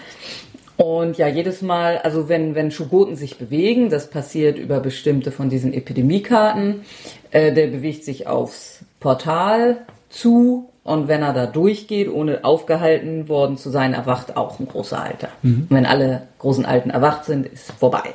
Und ja, jedes Mal, also wenn, wenn Schogoten sich bewegen, das passiert über bestimmte von diesen Epidemiekarten, äh, der bewegt sich aufs Portal zu und wenn er da durchgeht, ohne aufgehalten worden zu sein, erwacht auch ein großer Alter. Mhm. Wenn alle großen Alten erwacht sind, ist vorbei.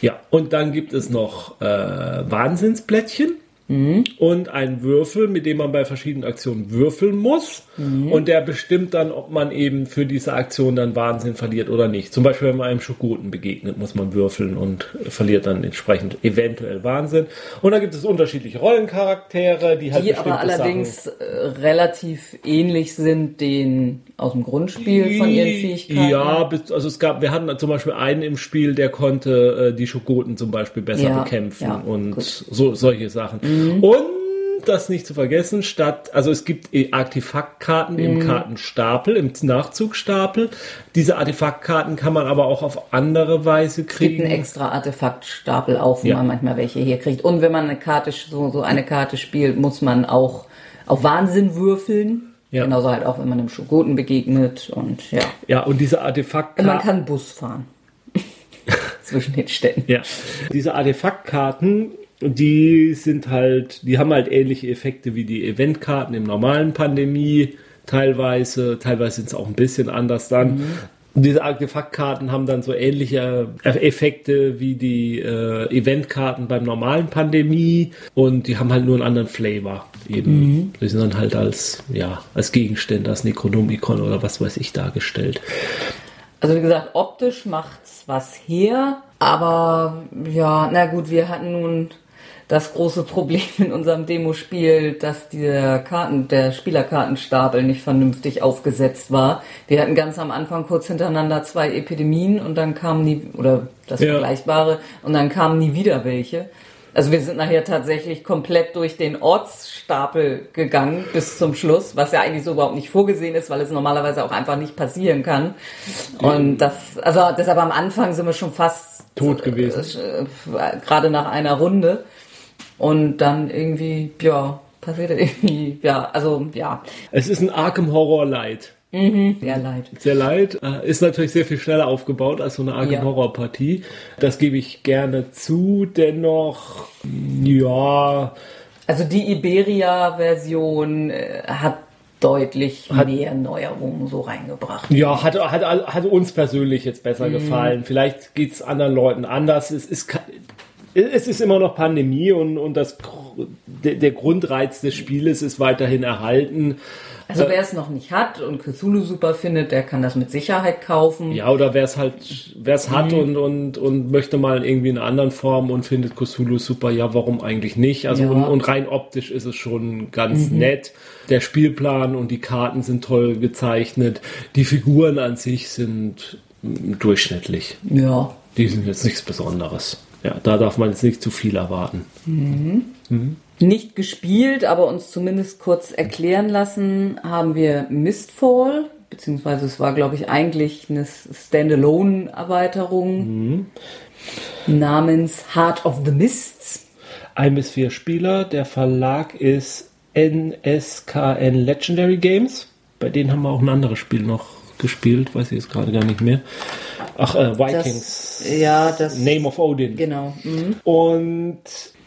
Ja, und dann gibt es noch äh, Wahnsinnsplättchen mhm. und einen Würfel, mit dem man bei verschiedenen Aktionen würfeln muss. Mhm. Und der bestimmt dann, ob man eben für diese Aktion dann Wahnsinn verliert oder nicht. Zum Beispiel, wenn man einem Schokoten begegnet, muss man würfeln und verliert dann entsprechend eventuell Wahnsinn. Und da gibt es unterschiedliche Rollencharaktere, die halt Die aber allerdings Sachen äh, relativ ähnlich sind den aus dem Grundspiel von ihren Fähigkeiten. Ja, also es gab, wir hatten zum Beispiel einen im Spiel, der konnte äh, die Schokoten zum Beispiel besser ja, bekämpfen ja, und so solche Sachen. Mhm. Und das nicht zu vergessen, statt, also es gibt Artefaktkarten mhm. im Kartenstapel, im Nachzugstapel. Diese Artefaktkarten kann man aber auch auf andere Weise kriegen. Es gibt einen extra Artefaktstapel auch, wo ja. man manchmal welche hier kriegt. Und wenn man eine Karte, so, so eine Karte spielt, muss man auch auf Wahnsinn würfeln. Ja. Genauso halt auch, wenn man einem Schogoten begegnet und ja. Ja, und diese Artefaktkarten. Man kann Bus fahren. Zwischen den Städten. Ja. Diese Artefaktkarten die sind halt, die haben halt ähnliche Effekte wie die Eventkarten im normalen Pandemie teilweise. Teilweise sind es auch ein bisschen anders dann. Mhm. Diese Artefaktkarten haben dann so ähnliche Effekte wie die äh, Eventkarten beim normalen Pandemie und die haben halt nur einen anderen Flavor eben. Mhm. Die sind dann halt als, ja, als Gegenstände, als Necronomicon oder was weiß ich dargestellt. Also wie gesagt, optisch macht's was her, aber ja, na gut, wir hatten nun das große Problem in unserem Demospiel, dass der Karten, der Spielerkartenstapel nicht vernünftig aufgesetzt war. Wir hatten ganz am Anfang kurz hintereinander zwei Epidemien und dann kamen nie, oder das ja. Vergleichbare, und dann kamen nie wieder welche. Also wir sind nachher tatsächlich komplett durch den Ortsstapel gegangen bis zum Schluss, was ja eigentlich so überhaupt nicht vorgesehen ist, weil es normalerweise auch einfach nicht passieren kann. Und das, also deshalb am Anfang sind wir schon fast tot gewesen. Äh, gerade nach einer Runde. Und dann irgendwie, ja, passiert irgendwie, ja, also ja. Es ist ein Arkham Horror Light. Mhm, sehr leid. Sehr leid. Äh, ist natürlich sehr viel schneller aufgebaut als so eine Arkham ja. Horror Partie. Das gebe ich gerne zu. Dennoch, ja. Also die Iberia-Version äh, hat deutlich hat, mehr Neuerungen so reingebracht. Ja, hat, hat, hat uns persönlich jetzt besser mhm. gefallen. Vielleicht geht es anderen Leuten anders. Es ist, es ist immer noch Pandemie und, und das, der, der Grundreiz des Spieles ist weiterhin erhalten. Also wer es noch nicht hat und Cthulhu super findet, der kann das mit Sicherheit kaufen. Ja, oder wer es halt, wer es hat mhm. und, und, und möchte mal irgendwie in einer anderen Form und findet Cthulhu super, ja, warum eigentlich nicht? Also ja. und, und, rein optisch ist es schon ganz mhm. nett. Der Spielplan und die Karten sind toll gezeichnet. Die Figuren an sich sind durchschnittlich. Ja. Die sind jetzt nichts Besonderes. Ja, da darf man jetzt nicht zu viel erwarten. Mhm. Mhm nicht gespielt, aber uns zumindest kurz erklären lassen, haben wir Mistfall, beziehungsweise es war, glaube ich, eigentlich eine Standalone-Erweiterung mhm. namens Heart of the Mists. Ein bis vier Spieler. Der Verlag ist NSKN Legendary Games. Bei denen haben wir auch ein anderes Spiel noch gespielt, weiß ich jetzt gerade gar nicht mehr. Ach, äh, Vikings. Das, ja, das. Name of Odin. Genau. Mhm. Und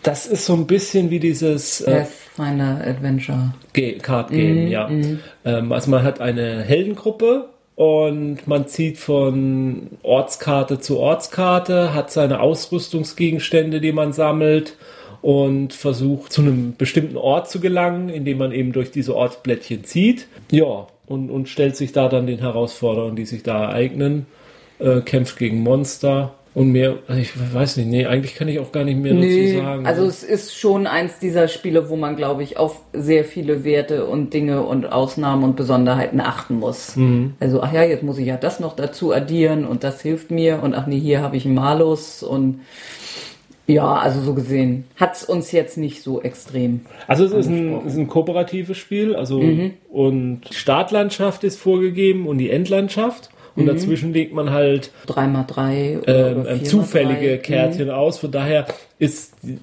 das ist so ein bisschen wie dieses äh, Pathfinder Adventure Card Game, mm, ja. Mm. Ähm, also man hat eine Heldengruppe und man zieht von Ortskarte zu Ortskarte, hat seine Ausrüstungsgegenstände, die man sammelt und versucht zu einem bestimmten Ort zu gelangen, indem man eben durch diese Ortsblättchen zieht. Ja, und, und stellt sich da dann den Herausforderungen, die sich da ereignen, äh, kämpft gegen Monster und mehr, also ich weiß nicht, nee, eigentlich kann ich auch gar nicht mehr nee, dazu sagen. Also es ist schon eins dieser Spiele, wo man, glaube ich, auf sehr viele Werte und Dinge und Ausnahmen und Besonderheiten achten muss. Mhm. Also, ach ja, jetzt muss ich ja das noch dazu addieren und das hilft mir und ach nee, hier habe ich einen Malus und ja, also so gesehen hat es uns jetzt nicht so extrem. Also es ist ein, ist ein kooperatives Spiel, also mhm. und Startlandschaft ist vorgegeben und die Endlandschaft. Und mhm. dazwischen legt man halt 3x3 ähm, ähm zufällige Kärtchen mhm. aus. Von daher ist die,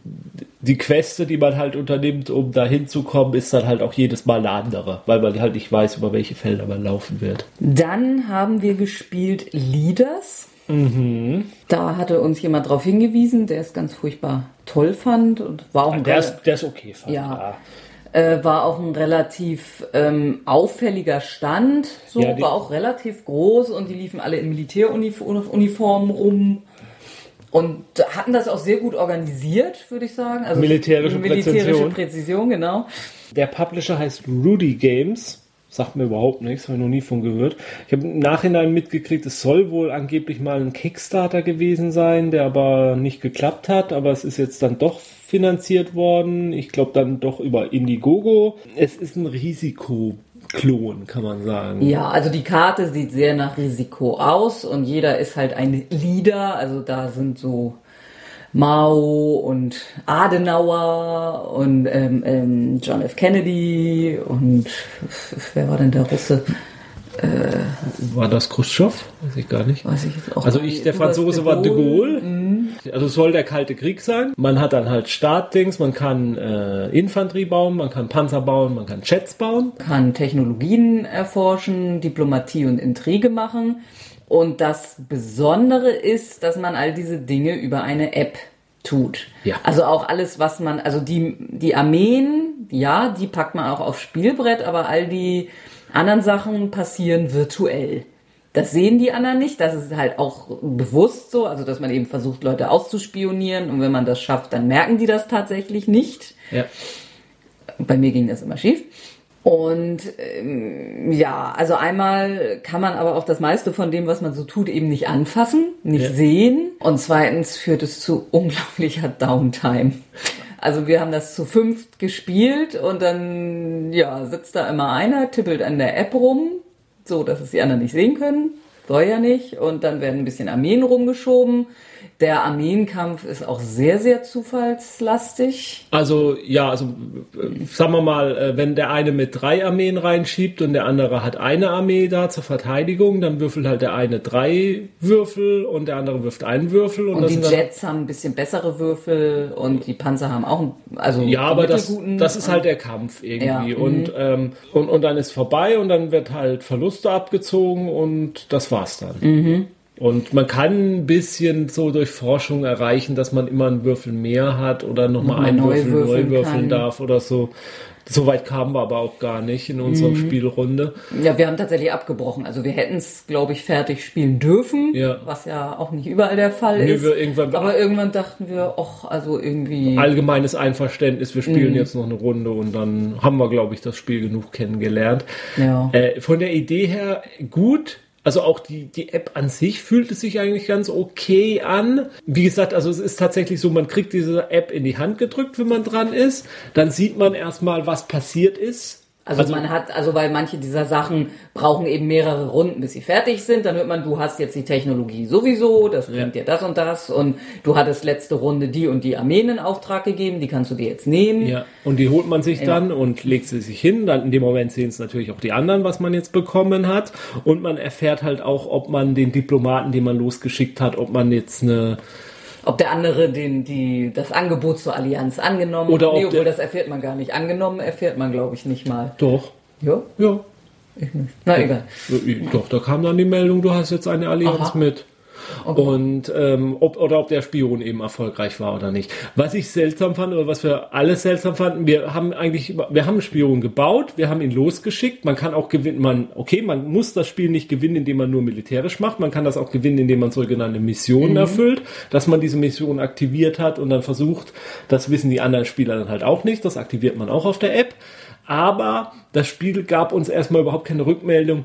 die Queste, die man halt unternimmt, um da hinzukommen, ist dann halt auch jedes Mal eine andere, weil man halt nicht weiß, über welche Felder man laufen wird. Dann haben wir gespielt Leaders. Mhm. Da hatte uns jemand darauf hingewiesen, der es ganz furchtbar toll fand und war auch ja, der, ist, der ist okay. Fand, ja. ja äh, war auch ein relativ ähm, auffälliger Stand, so ja, war auch relativ groß und die liefen alle in Militäruniformen rum und hatten das auch sehr gut organisiert, würde ich sagen. Also militärische, militärische Präzision. Präzision, genau. Der Publisher heißt Rudy Games. Sagt mir überhaupt nichts, habe ich noch nie von gehört. Ich habe im Nachhinein mitgekriegt, es soll wohl angeblich mal ein Kickstarter gewesen sein, der aber nicht geklappt hat, aber es ist jetzt dann doch finanziert worden. Ich glaube dann doch über Indiegogo. Es ist ein Risikoklon, kann man sagen. Ja, also die Karte sieht sehr nach Risiko aus und jeder ist halt ein Leader. Also da sind so Mao und Adenauer und ähm, ähm, John F. Kennedy und wer war denn der Russe? Äh, war das Khrushchev? Weiß ich gar nicht. Weiß ich jetzt auch also ich, der Franzose war de Gaulle. Mhm. Also es soll der Kalte Krieg sein. Man hat dann halt Startdings, man kann äh, Infanterie bauen, man kann Panzer bauen, man kann Jets bauen. Kann Technologien erforschen, Diplomatie und Intrige machen. Und das Besondere ist, dass man all diese Dinge über eine App tut. Ja. Also auch alles, was man, also die, die Armeen, ja, die packt man auch aufs Spielbrett, aber all die anderen Sachen passieren virtuell. Das sehen die anderen nicht. Das ist halt auch bewusst so, also dass man eben versucht, Leute auszuspionieren. Und wenn man das schafft, dann merken die das tatsächlich nicht. Ja. Bei mir ging das immer schief. Und ähm, ja, also einmal kann man aber auch das meiste von dem, was man so tut, eben nicht anfassen, nicht ja. sehen. Und zweitens führt es zu unglaublicher Downtime. Also wir haben das zu fünft gespielt und dann ja sitzt da immer einer, tippelt an der App rum, so dass es die anderen nicht sehen können. soll ja nicht. Und dann werden ein bisschen Armeen rumgeschoben. Der Armeenkampf ist auch sehr, sehr zufallslastig. Also ja, also äh, sagen wir mal, äh, wenn der eine mit drei Armeen reinschiebt und der andere hat eine Armee da zur Verteidigung, dann würfelt halt der eine drei Würfel und der andere wirft einen Würfel. Und, und die Jets haben ein bisschen bessere Würfel und die Panzer haben auch, also ja, aber das, das ist halt der Kampf irgendwie ja, und, mhm. ähm, und und dann ist vorbei und dann wird halt Verluste abgezogen und das war's dann. Mhm. Und man kann ein bisschen so durch Forschung erreichen, dass man immer einen Würfel mehr hat oder nochmal noch einen Würfel neu würfeln darf oder so. Soweit kamen wir aber auch gar nicht in unserer mhm. Spielrunde. Ja, wir haben tatsächlich abgebrochen. Also wir hätten es, glaube ich, fertig spielen dürfen, ja. was ja auch nicht überall der Fall nee, ist. Irgendwann aber irgendwann dachten wir, ach, also irgendwie. Allgemeines Einverständnis, wir spielen mhm. jetzt noch eine Runde und dann haben wir, glaube ich, das Spiel genug kennengelernt. Ja. Äh, von der Idee her gut also auch die, die App an sich fühlt es sich eigentlich ganz okay an. Wie gesagt, also es ist tatsächlich so, man kriegt diese App in die Hand gedrückt, wenn man dran ist. Dann sieht man erstmal, was passiert ist. Also, also, man hat, also weil manche dieser Sachen brauchen eben mehrere Runden, bis sie fertig sind, dann hört man, du hast jetzt die Technologie sowieso, das bringt ja. dir das und das und du hattest letzte Runde die und die Armeen in Auftrag gegeben, die kannst du dir jetzt nehmen. Ja, und die holt man sich ja. dann und legt sie sich hin, dann in dem Moment sehen es natürlich auch die anderen, was man jetzt bekommen hat und man erfährt halt auch, ob man den Diplomaten, den man losgeschickt hat, ob man jetzt eine ob der andere den, die, das Angebot zur Allianz angenommen Oder hat. Nee, obwohl das erfährt man gar nicht. Angenommen erfährt man, glaube ich, nicht mal. Doch. Ja? Ja. Ich nicht. Na egal. Doch, da kam dann die Meldung, du hast jetzt eine Allianz Aha. mit. Okay. Und ähm, ob, oder ob der Spion eben erfolgreich war oder nicht. Was ich seltsam fand oder was wir alle seltsam fanden, wir haben eigentlich, wir haben einen Spion gebaut, wir haben ihn losgeschickt. Man kann auch gewinnen, man, okay, man muss das Spiel nicht gewinnen, indem man nur militärisch macht. Man kann das auch gewinnen, indem man sogenannte Missionen mhm. erfüllt, dass man diese Mission aktiviert hat und dann versucht, das wissen die anderen Spieler dann halt auch nicht. Das aktiviert man auch auf der App. Aber das Spiel gab uns erstmal überhaupt keine Rückmeldung,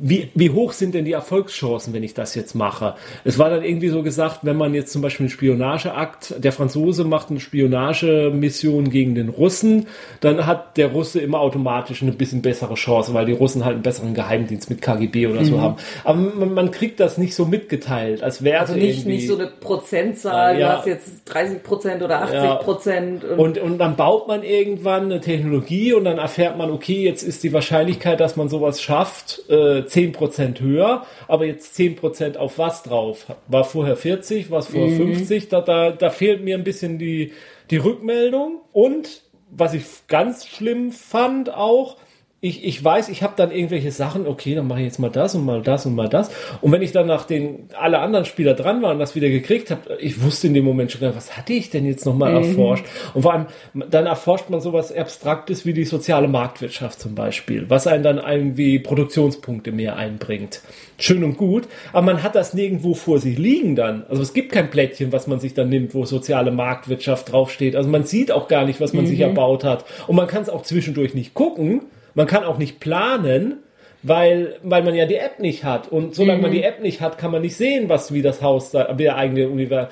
wie, wie hoch sind denn die Erfolgschancen, wenn ich das jetzt mache? Es war dann irgendwie so gesagt, wenn man jetzt zum Beispiel einen Spionageakt, der Franzose macht eine Spionagemission gegen den Russen, dann hat der Russe immer automatisch eine bisschen bessere Chance, weil die Russen halt einen besseren Geheimdienst mit KGB oder so mhm. haben. Aber man, man, kriegt das nicht so mitgeteilt, als wäre Also nicht, nicht so eine Prozentzahl, ja, du hast jetzt 30 Prozent oder 80 Prozent. Ja. Und, und dann baut man irgendwann eine Technologie und dann erfährt man, okay, jetzt ist die Wahrscheinlichkeit, dass man sowas schafft, äh, 10% höher, aber jetzt 10% auf was drauf? War vorher 40, war es vorher mhm. 50? Da, da, da fehlt mir ein bisschen die, die Rückmeldung. Und was ich ganz schlimm fand auch, ich, ich weiß, ich habe dann irgendwelche Sachen, okay, dann mache ich jetzt mal das und mal das und mal das. Und wenn ich dann nach den alle anderen Spieler dran waren, das wieder gekriegt habe, ich wusste in dem Moment schon, was hatte ich denn jetzt nochmal mhm. erforscht? Und vor allem, dann erforscht man sowas Abstraktes wie die soziale Marktwirtschaft zum Beispiel, was einen dann irgendwie Produktionspunkte mehr einbringt. Schön und gut, aber man hat das nirgendwo vor sich liegen dann. Also es gibt kein Plättchen, was man sich dann nimmt, wo soziale Marktwirtschaft draufsteht. Also man sieht auch gar nicht, was man mhm. sich erbaut hat. Und man kann es auch zwischendurch nicht gucken man kann auch nicht planen, weil, weil man ja die App nicht hat. Und solange mhm. man die App nicht hat, kann man nicht sehen, was wie das Haus, wie der eigene Universum.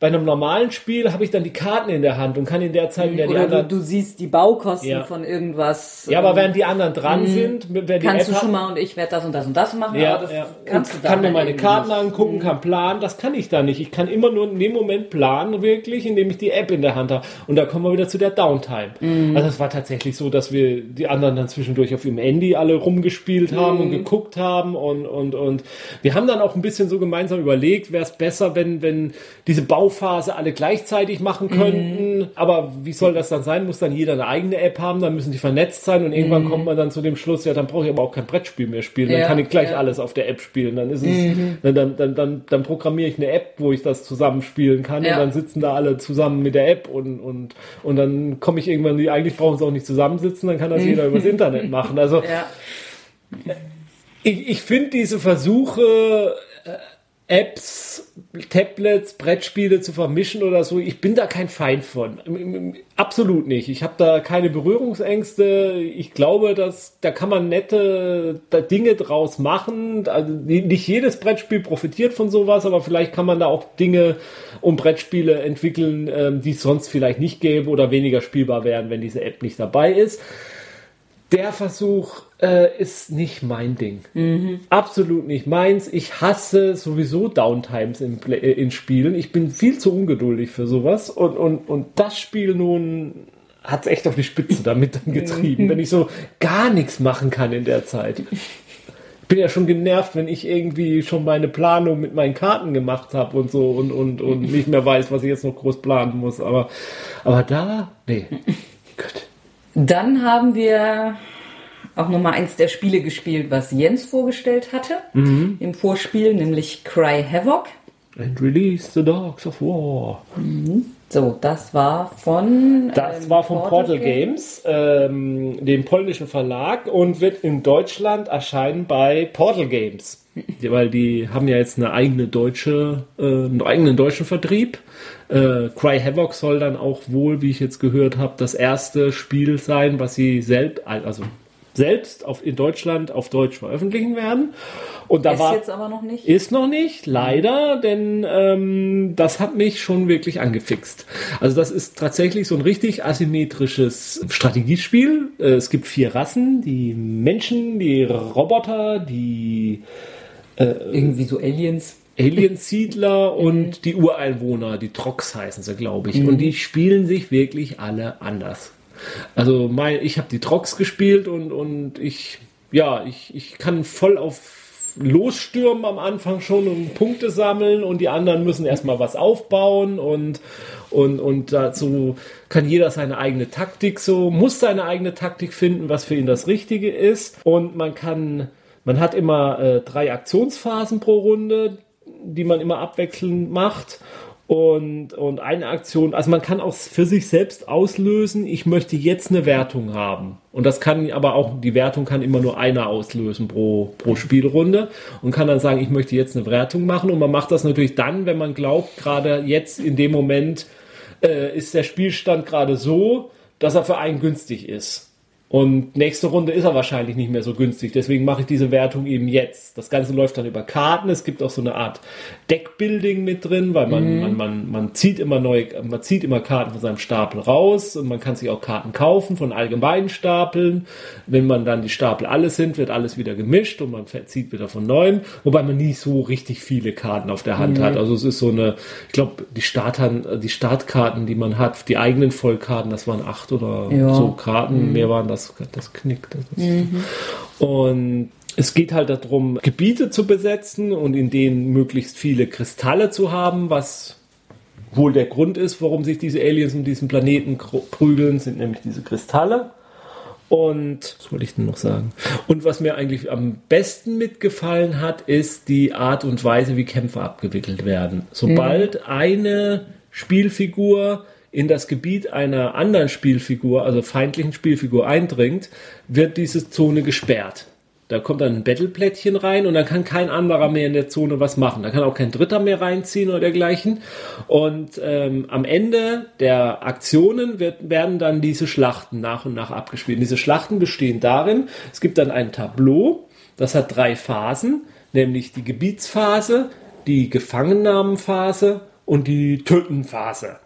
Bei einem normalen Spiel habe ich dann die Karten in der Hand und kann in der Zeit wieder die Oder anderen. Du, du siehst die Baukosten ja. von irgendwas. Ja, aber während die anderen dran mhm. sind, wer die kannst App du schon mal und ich werde das und das und das machen. Ja, ja. kannst und du kann mir meine Karten angucken, mhm. kann planen. Das kann ich da nicht. Ich kann immer nur in dem Moment planen, wirklich, indem ich die App in der Hand habe. Und da kommen wir wieder zu der Downtime. Mhm. Also es war tatsächlich so, dass wir die anderen dann zwischendurch auf ihrem Handy alle rumgespielt haben und geguckt haben und und und wir haben dann auch ein bisschen so gemeinsam überlegt, wäre es besser, wenn wenn diese Bauphase alle gleichzeitig machen mhm. könnten. Mhm. Aber wie soll das dann sein? Muss dann jeder eine eigene App haben, dann müssen die vernetzt sein und irgendwann mhm. kommt man dann zu dem Schluss, ja, dann brauche ich aber auch kein Brettspiel mehr spielen. Dann ja, kann ich gleich ja. alles auf der App spielen. Dann ist es, mhm. dann, dann, dann, dann, programmiere ich eine App, wo ich das zusammenspielen kann ja. und dann sitzen da alle zusammen mit der App und, und, und dann komme ich irgendwann, eigentlich brauchen sie auch nicht zusammensitzen, dann kann das jeder übers Internet machen. Also, ich, ich finde diese Versuche, äh, Apps, Tablets, Brettspiele zu vermischen oder so. Ich bin da kein Feind von. Absolut nicht. Ich habe da keine Berührungsängste. Ich glaube, dass da kann man nette Dinge draus machen. Also nicht jedes Brettspiel profitiert von sowas, aber vielleicht kann man da auch Dinge und Brettspiele entwickeln, ähm, die es sonst vielleicht nicht gäbe oder weniger spielbar wären, wenn diese App nicht dabei ist der Versuch äh, ist nicht mein Ding. Mhm. Absolut nicht meins. Ich hasse sowieso Downtimes in, äh, in Spielen. Ich bin viel zu ungeduldig für sowas. Und, und, und das Spiel nun hat es echt auf die Spitze damit dann getrieben, wenn ich so gar nichts machen kann in der Zeit. Ich bin ja schon genervt, wenn ich irgendwie schon meine Planung mit meinen Karten gemacht habe und so und, und, und nicht mehr weiß, was ich jetzt noch groß planen muss. Aber, aber da, nee. Gut. Dann haben wir auch nochmal eins der Spiele gespielt, was Jens vorgestellt hatte mhm. im Vorspiel, nämlich Cry Havoc. And release the dogs of war. Mhm. So, das war von. Das ähm, war von Portal, Portal Games, ähm, dem polnischen Verlag und wird in Deutschland erscheinen bei Portal Games. Weil die haben ja jetzt eine eigene deutsche, äh, einen eigenen deutschen Vertrieb. Äh, Cry Havoc soll dann auch wohl, wie ich jetzt gehört habe, das erste Spiel sein, was sie selbst, also selbst auf, in Deutschland auf Deutsch veröffentlichen werden. Und da ist war, jetzt aber noch nicht. Ist noch nicht, leider, denn ähm, das hat mich schon wirklich angefixt. Also das ist tatsächlich so ein richtig asymmetrisches Strategiespiel. Äh, es gibt vier Rassen, die Menschen, die Roboter, die äh, irgendwie so Aliens. Aliensiedler und mhm. die Ureinwohner, die Trox heißen sie, glaube ich. Mhm. Und die spielen sich wirklich alle anders. Also mein, ich habe die Trox gespielt und, und ich, ja, ich, ich kann voll auf losstürmen am Anfang schon und Punkte sammeln und die anderen müssen erstmal was aufbauen und, und, und dazu kann jeder seine eigene Taktik so, muss seine eigene Taktik finden, was für ihn das Richtige ist und man kann, man hat immer äh, drei Aktionsphasen pro Runde, die man immer abwechselnd macht und, und eine Aktion, also man kann auch für sich selbst auslösen, ich möchte jetzt eine Wertung haben. Und das kann aber auch, die Wertung kann immer nur einer auslösen pro, pro Spielrunde und kann dann sagen, ich möchte jetzt eine Wertung machen. Und man macht das natürlich dann, wenn man glaubt, gerade jetzt in dem Moment äh, ist der Spielstand gerade so, dass er für einen günstig ist. Und nächste Runde ist er wahrscheinlich nicht mehr so günstig. Deswegen mache ich diese Wertung eben jetzt. Das Ganze läuft dann über Karten. Es gibt auch so eine Art Deckbuilding mit drin, weil man, mhm. man, man, man zieht immer neue, man zieht immer Karten von seinem Stapel raus und man kann sich auch Karten kaufen von allgemeinen Stapeln. Wenn man dann die Stapel alles sind, wird alles wieder gemischt und man zieht wieder von neuem, wobei man nie so richtig viele Karten auf der Hand mhm. hat. Also es ist so eine, ich glaube, die Startern, die Startkarten, die man hat, die eigenen Vollkarten, das waren acht oder ja. so Karten, mhm. mehr waren das das, das knickt. Das mhm. Und es geht halt darum, Gebiete zu besetzen und in denen möglichst viele Kristalle zu haben, was wohl der Grund ist, warum sich diese Aliens um diesen Planeten prügeln, sind nämlich diese Kristalle. Und was wollte ich denn noch sagen? Und was mir eigentlich am besten mitgefallen hat, ist die Art und Weise, wie Kämpfe abgewickelt werden. Sobald mhm. eine Spielfigur in das Gebiet einer anderen Spielfigur, also feindlichen Spielfigur eindringt, wird diese Zone gesperrt. Da kommt dann ein Battleplättchen rein und dann kann kein anderer mehr in der Zone was machen. Da kann auch kein Dritter mehr reinziehen oder dergleichen. Und ähm, am Ende der Aktionen wird, werden dann diese Schlachten nach und nach abgespielt. Und diese Schlachten bestehen darin, es gibt dann ein Tableau, das hat drei Phasen, nämlich die Gebietsphase, die Gefangennahmenphase und die Tötenphase.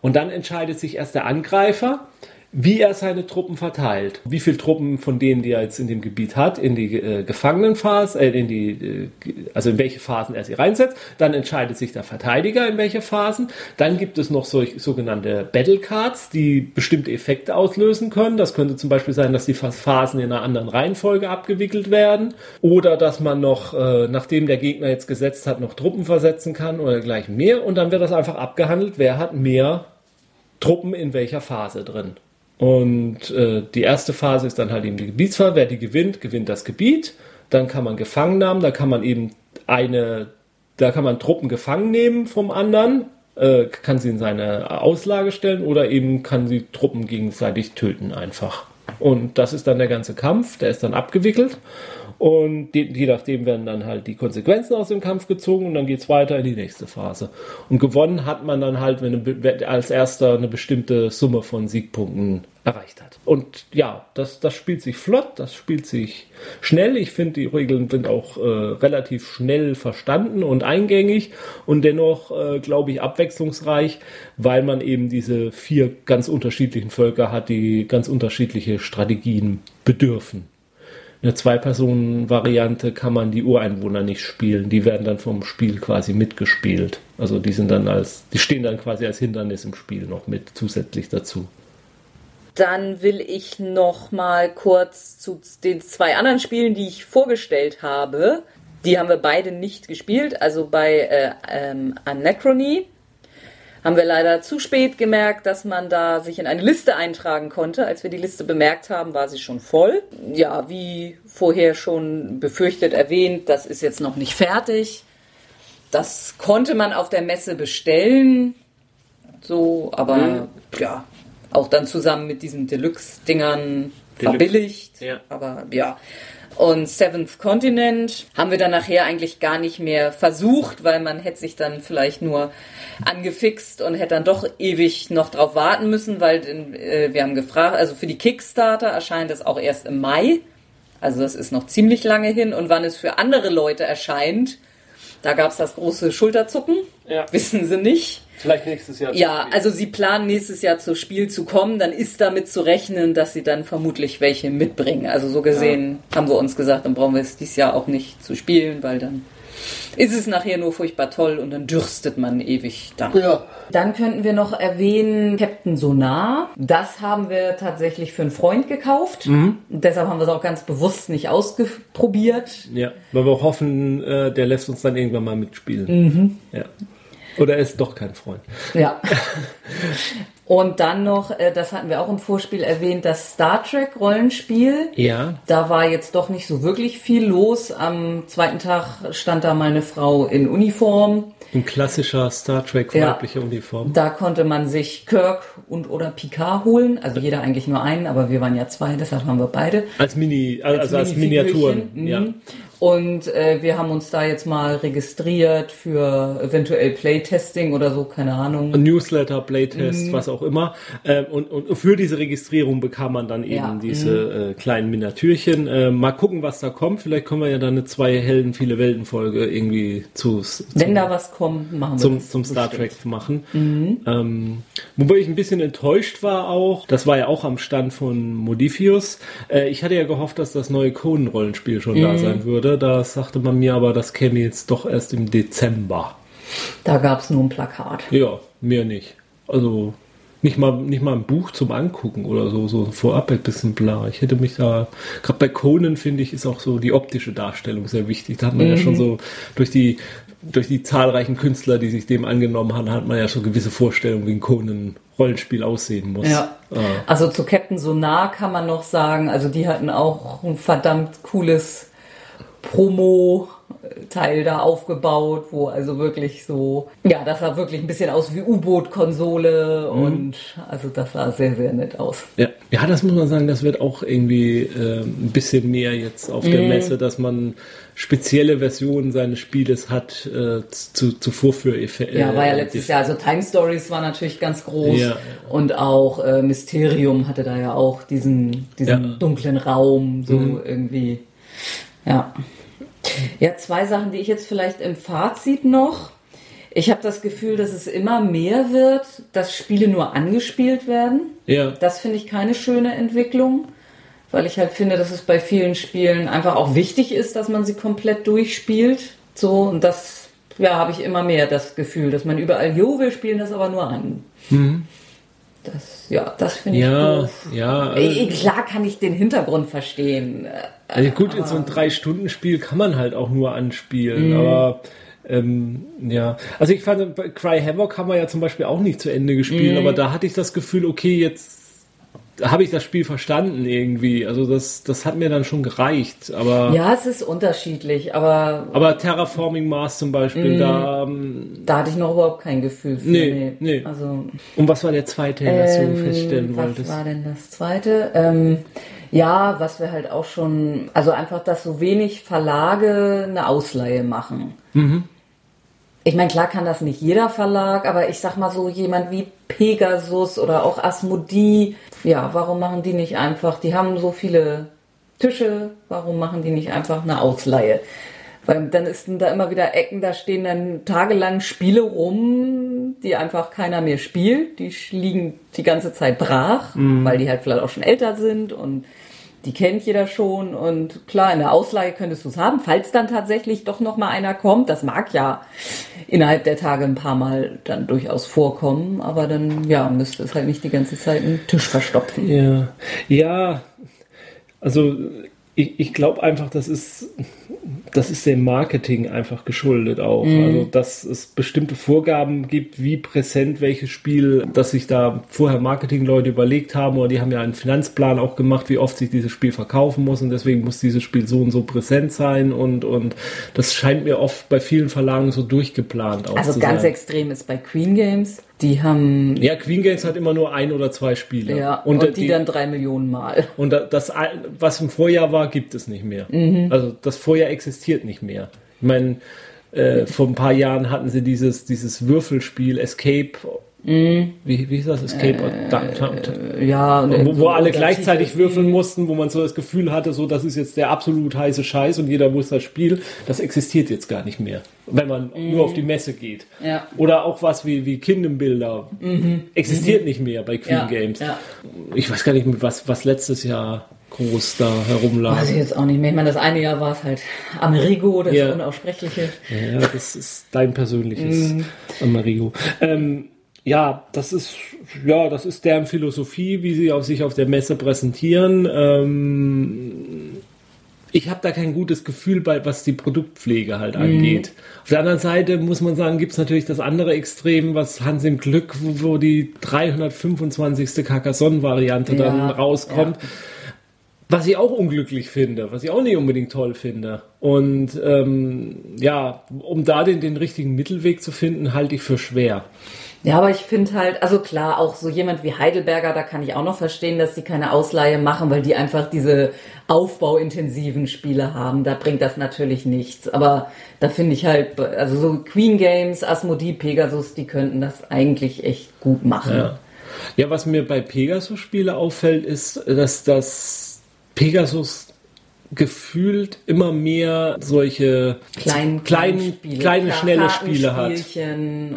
Und dann entscheidet sich erst der Angreifer, wie er seine Truppen verteilt. Wie viele Truppen von denen, die er jetzt in dem Gebiet hat, in die äh, Gefangenenphase, äh, in die, äh, also in welche Phasen er sie reinsetzt. Dann entscheidet sich der Verteidiger in welche Phasen. Dann gibt es noch solch, sogenannte Battle Cards, die bestimmte Effekte auslösen können. Das könnte zum Beispiel sein, dass die Phasen in einer anderen Reihenfolge abgewickelt werden. Oder dass man noch, äh, nachdem der Gegner jetzt gesetzt hat, noch Truppen versetzen kann oder gleich mehr. Und dann wird das einfach abgehandelt, wer hat mehr Truppen in welcher Phase drin. Und äh, die erste Phase ist dann halt eben die Gebietsphase. Wer die gewinnt, gewinnt das Gebiet. Dann kann man gefangen nehmen. Da kann man eben eine, da kann man Truppen gefangen nehmen vom anderen, äh, kann sie in seine Auslage stellen oder eben kann sie Truppen gegenseitig töten einfach. Und das ist dann der ganze Kampf. Der ist dann abgewickelt. Und je, je nachdem werden dann halt die Konsequenzen aus dem Kampf gezogen und dann geht's weiter in die nächste Phase. Und gewonnen hat man dann halt, wenn eine, als erster eine bestimmte Summe von Siegpunkten erreicht hat. Und ja, das, das spielt sich flott, das spielt sich schnell. Ich finde, die Regeln sind auch äh, relativ schnell verstanden und eingängig und dennoch, äh, glaube ich, abwechslungsreich, weil man eben diese vier ganz unterschiedlichen Völker hat, die ganz unterschiedliche Strategien bedürfen. In der Zwei-Personen-Variante kann man die Ureinwohner nicht spielen. Die werden dann vom Spiel quasi mitgespielt. Also die sind dann als, die stehen dann quasi als Hindernis im Spiel noch mit zusätzlich dazu. Dann will ich noch mal kurz zu den zwei anderen Spielen, die ich vorgestellt habe. Die haben wir beide nicht gespielt. Also bei äh, ähm, Anachrony haben wir leider zu spät gemerkt, dass man da sich in eine Liste eintragen konnte. Als wir die Liste bemerkt haben, war sie schon voll. Ja, wie vorher schon befürchtet erwähnt, das ist jetzt noch nicht fertig. Das konnte man auf der Messe bestellen. So, aber mhm. ja, auch dann zusammen mit diesen Deluxe-Dingern verbilligt. Ja. Aber ja. Und Seventh Continent haben wir dann nachher eigentlich gar nicht mehr versucht, weil man hätte sich dann vielleicht nur angefixt und hätte dann doch ewig noch drauf warten müssen, weil äh, wir haben gefragt, also für die Kickstarter erscheint es auch erst im Mai. Also das ist noch ziemlich lange hin. Und wann es für andere Leute erscheint, da gab es das große Schulterzucken. Ja. Wissen sie nicht. Vielleicht nächstes Jahr. Ja, also sie planen nächstes Jahr zu Spiel zu kommen, dann ist damit zu rechnen, dass sie dann vermutlich welche mitbringen. Also so gesehen ja. haben wir uns gesagt, dann brauchen wir es dieses Jahr auch nicht zu spielen, weil dann ist es nachher nur furchtbar toll und dann dürstet man ewig dann. Ja. Dann könnten wir noch erwähnen Captain Sonar. Das haben wir tatsächlich für einen Freund gekauft. Mhm. Deshalb haben wir es auch ganz bewusst nicht ausprobiert. Ja, weil wir auch hoffen, äh, der lässt uns dann irgendwann mal mitspielen. Mhm. Ja. Oder er ist doch kein Freund. Ja. Und dann noch, äh, das hatten wir auch im Vorspiel erwähnt, das Star Trek Rollenspiel. Ja. Da war jetzt doch nicht so wirklich viel los. Am zweiten Tag stand da mal eine Frau in Uniform. In klassischer Star Trek weiblicher ja. Uniform. Da konnte man sich Kirk und oder Picard holen. Also jeder eigentlich nur einen, aber wir waren ja zwei, deshalb haben wir beide. Als Mini, also als, als Miniaturen. Mhm. Ja. Und äh, wir haben uns da jetzt mal registriert für eventuell Playtesting oder so, keine Ahnung. Newsletter, Playtest, mhm. was auch immer. Ähm, und, und für diese Registrierung bekam man dann eben ja. diese mhm. äh, kleinen Miniatürchen. Äh, mal gucken, was da kommt. Vielleicht können wir ja dann eine zwei Helden, viele Welten Folge irgendwie zu. Wenn da was kommt, machen wir zum, das. Zum Star Trek machen. Mhm. Ähm, wobei ich ein bisschen enttäuscht war auch. Das war ja auch am Stand von Modifius. Äh, ich hatte ja gehofft, dass das neue Conan-Rollenspiel schon da mhm. sein würde würde. Da sagte man mir aber, das käme jetzt doch erst im Dezember. Da gab es nur ein Plakat. Ja, mehr nicht. Also nicht mal, nicht mal ein Buch zum Angucken oder so, so vorab ein bisschen bla. Ich hätte mich da, gerade bei Conan finde ich, ist auch so die optische Darstellung sehr wichtig. Da hat man mhm. ja schon so durch die, durch die zahlreichen Künstler, die sich dem angenommen haben, hat man ja schon gewisse Vorstellungen, wie ein Conan Rollenspiel aussehen muss. Ja. Ah. Also zu Captain Sonar kann man noch sagen, also die hatten auch ein verdammt cooles Promo-Teil da aufgebaut, wo also wirklich so, ja, das sah wirklich ein bisschen aus wie U-Boot-Konsole mhm. und also das sah sehr, sehr nett aus. Ja. ja, das muss man sagen, das wird auch irgendwie äh, ein bisschen mehr jetzt auf der mhm. Messe, dass man spezielle Versionen seines Spieles hat äh, zu, zu Vorführeffekten. Ja, war ja letztes Jahr. Also Time Stories war natürlich ganz groß ja. und auch äh, Mysterium hatte da ja auch diesen, diesen ja. dunklen Raum, so mhm. irgendwie. Ja. Ja, zwei Sachen, die ich jetzt vielleicht im Fazit noch. Ich habe das Gefühl, dass es immer mehr wird, dass Spiele nur angespielt werden. Ja. Das finde ich keine schöne Entwicklung, weil ich halt finde, dass es bei vielen Spielen einfach auch wichtig ist, dass man sie komplett durchspielt. So, und das, ja, habe ich immer mehr das Gefühl, dass man überall, jo, wir spielen das aber nur an. Mhm. Das, ja, das finde ich ja, doof. Ja, also, Klar kann ich den Hintergrund verstehen. Also gut, in so ein Drei-Stunden-Spiel kann man halt auch nur anspielen, mhm. aber ähm, ja, also ich fand, bei Cry Havoc haben wir ja zum Beispiel auch nicht zu Ende gespielt, mhm. aber da hatte ich das Gefühl, okay, jetzt habe ich das Spiel verstanden irgendwie. Also das, das hat mir dann schon gereicht. Aber ja, es ist unterschiedlich, aber aber Terraforming Mars zum Beispiel, mm, da ähm, da hatte ich noch überhaupt kein Gefühl für. Nee, nee. Also und was war der zweite, ähm, du feststellen wolltest? Was war denn das zweite? Ähm, Ja, was wir halt auch schon, also einfach, dass so wenig Verlage eine Ausleihe machen. Ich meine, klar kann das nicht jeder Verlag, aber ich sag mal so jemand wie Pegasus oder auch Asmodee, ja, warum machen die nicht einfach, die haben so viele Tische, warum machen die nicht einfach eine Ausleihe? Weil dann ist da immer wieder Ecken, da stehen dann tagelang Spiele rum, die einfach keiner mehr spielt. Die liegen die ganze Zeit brach, weil die halt vielleicht auch schon älter sind und die kennt jeder schon. Und klar, in der Ausleihe könntest du es haben, falls dann tatsächlich doch noch mal einer kommt. Das mag ja innerhalb der Tage ein paar Mal dann durchaus vorkommen, aber dann ja müsste es halt nicht die ganze Zeit einen Tisch verstopfen. Ja, ja, also ich, ich glaube einfach, das ist, das ist dem Marketing einfach geschuldet auch. Also, dass es bestimmte Vorgaben gibt, wie präsent welches Spiel, dass sich da vorher Marketingleute überlegt haben oder die haben ja einen Finanzplan auch gemacht, wie oft sich dieses Spiel verkaufen muss und deswegen muss dieses Spiel so und so präsent sein und, und das scheint mir oft bei vielen Verlagen so durchgeplant auch Also ganz sein. extrem ist bei Queen Games. Die haben Ja, Queen Games hat immer nur ein oder zwei Spiele. ja und, äh, die, dann drei Millionen Mal. Und da- das, was im Vorjahr war, gibt es nicht mehr. Mhm. Also das Vorjahr existiert nicht mehr. Ich meine, äh, vor ein paar Jahren hatten sie dieses, dieses Würfelspiel Escape. Wie, wie hieß das? Escape? Da- da- Ja, wo, wo alle gleichzeitig würfeln mussten, wo man so das Gefühl hatte, so das ist jetzt der absolut heiße Scheiß und jeder muss das Spiel. Das existiert jetzt gar nicht mehr, wenn man nur auf die Messe geht. Mhm. Ja. Mhm. Oder auch was wie, wie Kingdom Builder existiert nicht mehr bei Queen Ja, Games. ja. Ich weiß gar nicht, was, was letztes Jahr groß da herumlag. Weiß ich jetzt auch nicht mehr. Ich meine, das eine Jahr war es halt Amerigo, das Ja. Unaussprechliche. Ja, das ist dein persönliches Mhm. Amerigo. Ähm, ja, das ist ja, das ist deren Philosophie, wie sie auf sich auf der Messe präsentieren. Ähm, ich habe da kein gutes Gefühl bei, was die Produktpflege halt angeht. Auf der anderen Seite muss man sagen, gibt es natürlich das andere Extrem, was Hans im Glück, wo, wo die 325. Carcassonne-Variante dann Ja, rauskommt. Was ich auch unglücklich finde, was ich auch nicht unbedingt toll finde. Und ähm, ja, um da den, den richtigen Mittelweg zu finden, halte ich für schwer. Ja, aber ich finde halt, also klar, auch so jemand wie Heidelberger, da kann ich auch noch verstehen, dass die keine Ausleihe machen, weil die einfach diese aufbauintensiven Spiele haben. Da bringt das natürlich nichts. Aber da finde ich halt, also so Queen Games, Asmodee, Pegasus, die könnten das eigentlich echt gut machen. Ja. Ja, was mir bei Pegasus-Spiele auffällt, ist, dass das Pegasus gefühlt immer mehr solche Klein, kleinen, Spiele, kleine, schnelle Spiele hat.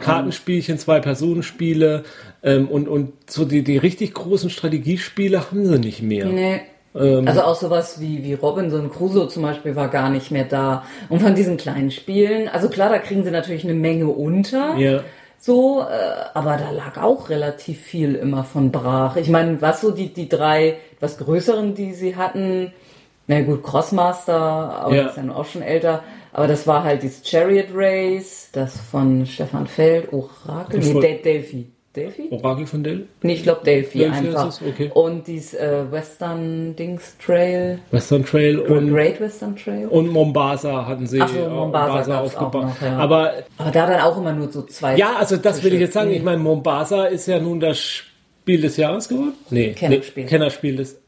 Kartenspielchen Zwei-Personen-Spiele ähm, und, und so die, die richtig großen Strategiespiele haben sie nicht mehr. Nee. Ähm. also auch sowas wie, wie Robinson Crusoe zum Beispiel war gar nicht mehr da. Und von diesen kleinen Spielen, also klar, da kriegen sie natürlich eine Menge unter. Ja. So, äh, aber da lag auch relativ viel immer von brach. Ich meine, was so die, die drei etwas größeren, die sie hatten, na gut, Crossmaster, aber Ja. ist ja auch schon älter. Aber das war halt dieses Chariot Race, das von Stefan Feld, Orakel, nee, Del Delphi. Delphi? Orakel von Dell? Nee, ich glaube Delphi, Delphi einfach. Okay. Und dies äh, Western Dings Trail, Western Trail und, Great Western Trail. und Mombasa hatten sie so, Mombasa auch aufgebaut. noch, ja. Aber Aber da dann auch immer nur so zwei. ja, also das will ich jetzt sagen. Ich meine, Mombasa ist ja nun das Spiel des Jahres geworden. Nee, Kennerspiel. Nee, Kennerspiel des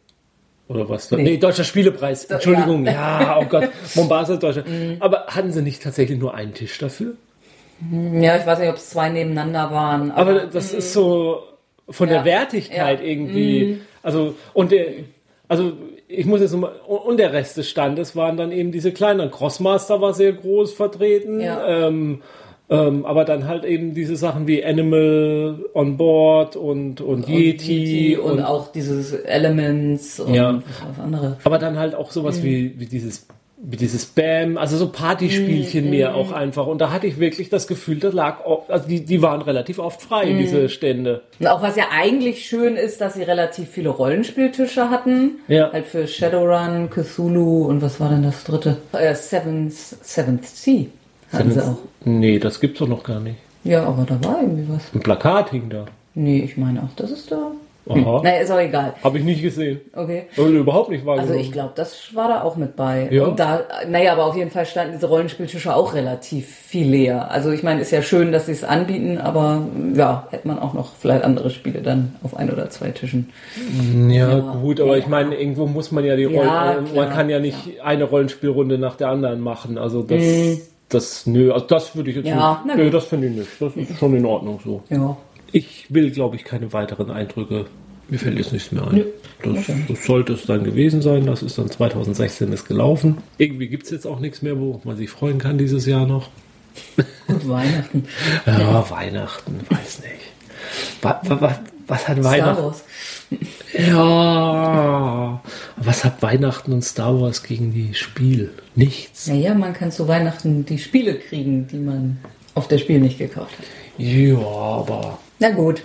oder was? Nee, Deutscher Spielepreis. Entschuldigung. ja. Ja, oh Gott. Mombasa Deutscher. Aber hatten sie nicht tatsächlich nur einen Tisch dafür? Ja, ich weiß nicht, ob es zwei nebeneinander waren. Aber das ist so von Ja. der Wertigkeit Ja. irgendwie. Also, und der, also ich muss jetzt nochmal, und der Rest des Standes waren dann eben diese kleineren. Crossmaster war sehr groß vertreten. Ja. Ähm, ähm, aber dann halt eben diese Sachen wie Animal on Board und, und, und Yeti, und, auch dieses Elements und Ja. was, andere. aber dann halt auch sowas Mhm. wie, wie dieses wie dieses Spam, also so Partyspielchen mehr auch einfach. Und da hatte ich wirklich das Gefühl, da lag, also die, die waren relativ oft frei, Mhm. diese Stände. Und auch was ja eigentlich schön ist, dass sie relativ viele Rollenspieltische hatten. Ja. Halt für Shadowrun, Cthulhu und was war denn das dritte? Äh, Seventh, Seventh Sea hatten sie auch. Nee, das gibt's doch noch gar nicht. Ja, aber da war irgendwie was. Ein Plakat hing da. Nee, ich meine auch, das ist da. Aha. Naja, ist auch egal. Habe ich nicht gesehen. Okay. Oder überhaupt nicht wahrgenommen. Also ich glaube, das war da auch mit bei. Ja. Und da, naja, aber auf jeden Fall standen diese Rollenspieltische auch relativ viel leer. Also ich meine, ist ja schön, dass sie es anbieten, aber ja, hätte man auch noch vielleicht andere Spiele dann auf ein oder zwei Tischen. Ja, Ja. gut, aber ich meine, irgendwo muss man ja die Rollen, Ja, äh, man kann ja nicht eine Rollenspielrunde nach der anderen machen. Also das, das, nö, also das würde ich jetzt. Ja, nicht. Nö, das finde ich nicht. Das ist schon in Ordnung so. Ja. Ich will, glaube ich, keine weiteren Eindrücke. Mir fällt jetzt nichts mehr ein. Nö. Das, das sollte es dann gewesen sein. Das ist dann 2016 ist gelaufen. Irgendwie gibt es jetzt auch nichts mehr, wo man sich freuen kann dieses Jahr noch. Gut, Weihnachten. Ja, Weihnachten, weiß nicht. Was, was, was hat Star Weihnachten? Wars. Ja. Was hat Weihnachten und Star Wars gegen die Spiel? Nichts. Naja, man kann zu Weihnachten die Spiele kriegen, die man auf der Spiel nicht gekauft hat. Ja, aber Na gut,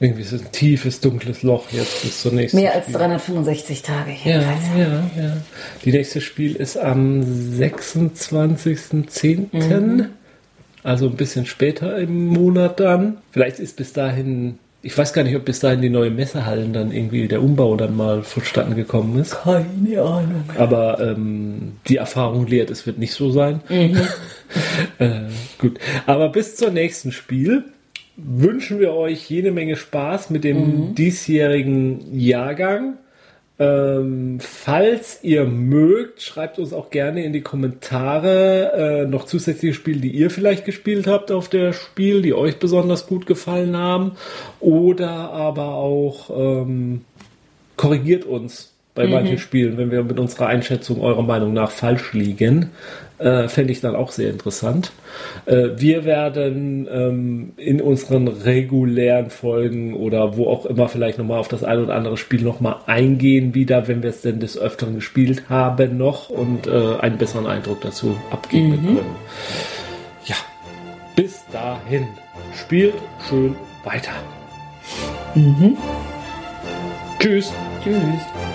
irgendwie ist es ein tiefes, dunkles Loch jetzt bis zur nächsten. mehr als 365 Tage Ja, jedenfalls. ja, ja. Die nächste Spiel ist am 26.10. Also ein bisschen später im Monat dann. Vielleicht ist bis dahin, ich weiß gar nicht, ob bis dahin die neue Messehallen dann irgendwie der Umbau dann mal vonstatten gekommen ist. Keine Ahnung. Aber ähm, die Erfahrung lehrt, es wird nicht so sein. äh, gut. Aber bis zur nächsten Spiel wünschen wir euch jede Menge Spaß mit dem diesjährigen Jahrgang. Ähm, falls ihr mögt, schreibt uns auch gerne in die Kommentare äh, noch zusätzliche Spiele, die ihr vielleicht gespielt habt auf der Spiel, die euch besonders gut gefallen haben. Oder aber auch ähm, korrigiert uns bei manchen Spielen, wenn wir mit unserer Einschätzung eurer Meinung nach falsch liegen. Äh, Fände ich dann auch sehr interessant. Äh, wir werden ähm, in unseren regulären Folgen oder wo auch immer vielleicht nochmal auf das ein oder andere Spiel nochmal eingehen, wieder, wenn wir es denn des Öfteren gespielt haben noch und äh, einen besseren Eindruck dazu abgeben können. Ja, bis dahin. Spielt schön weiter. Tschüss. Tschüss.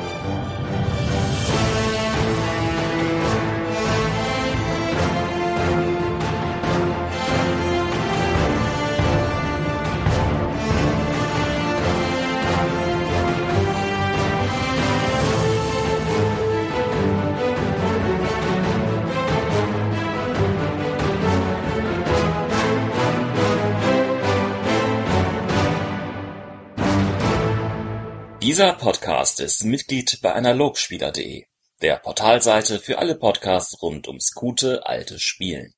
Dieser Podcast ist Mitglied bei Analogspieler.de, der Portalseite für alle Podcasts rund ums gute alte Spielen.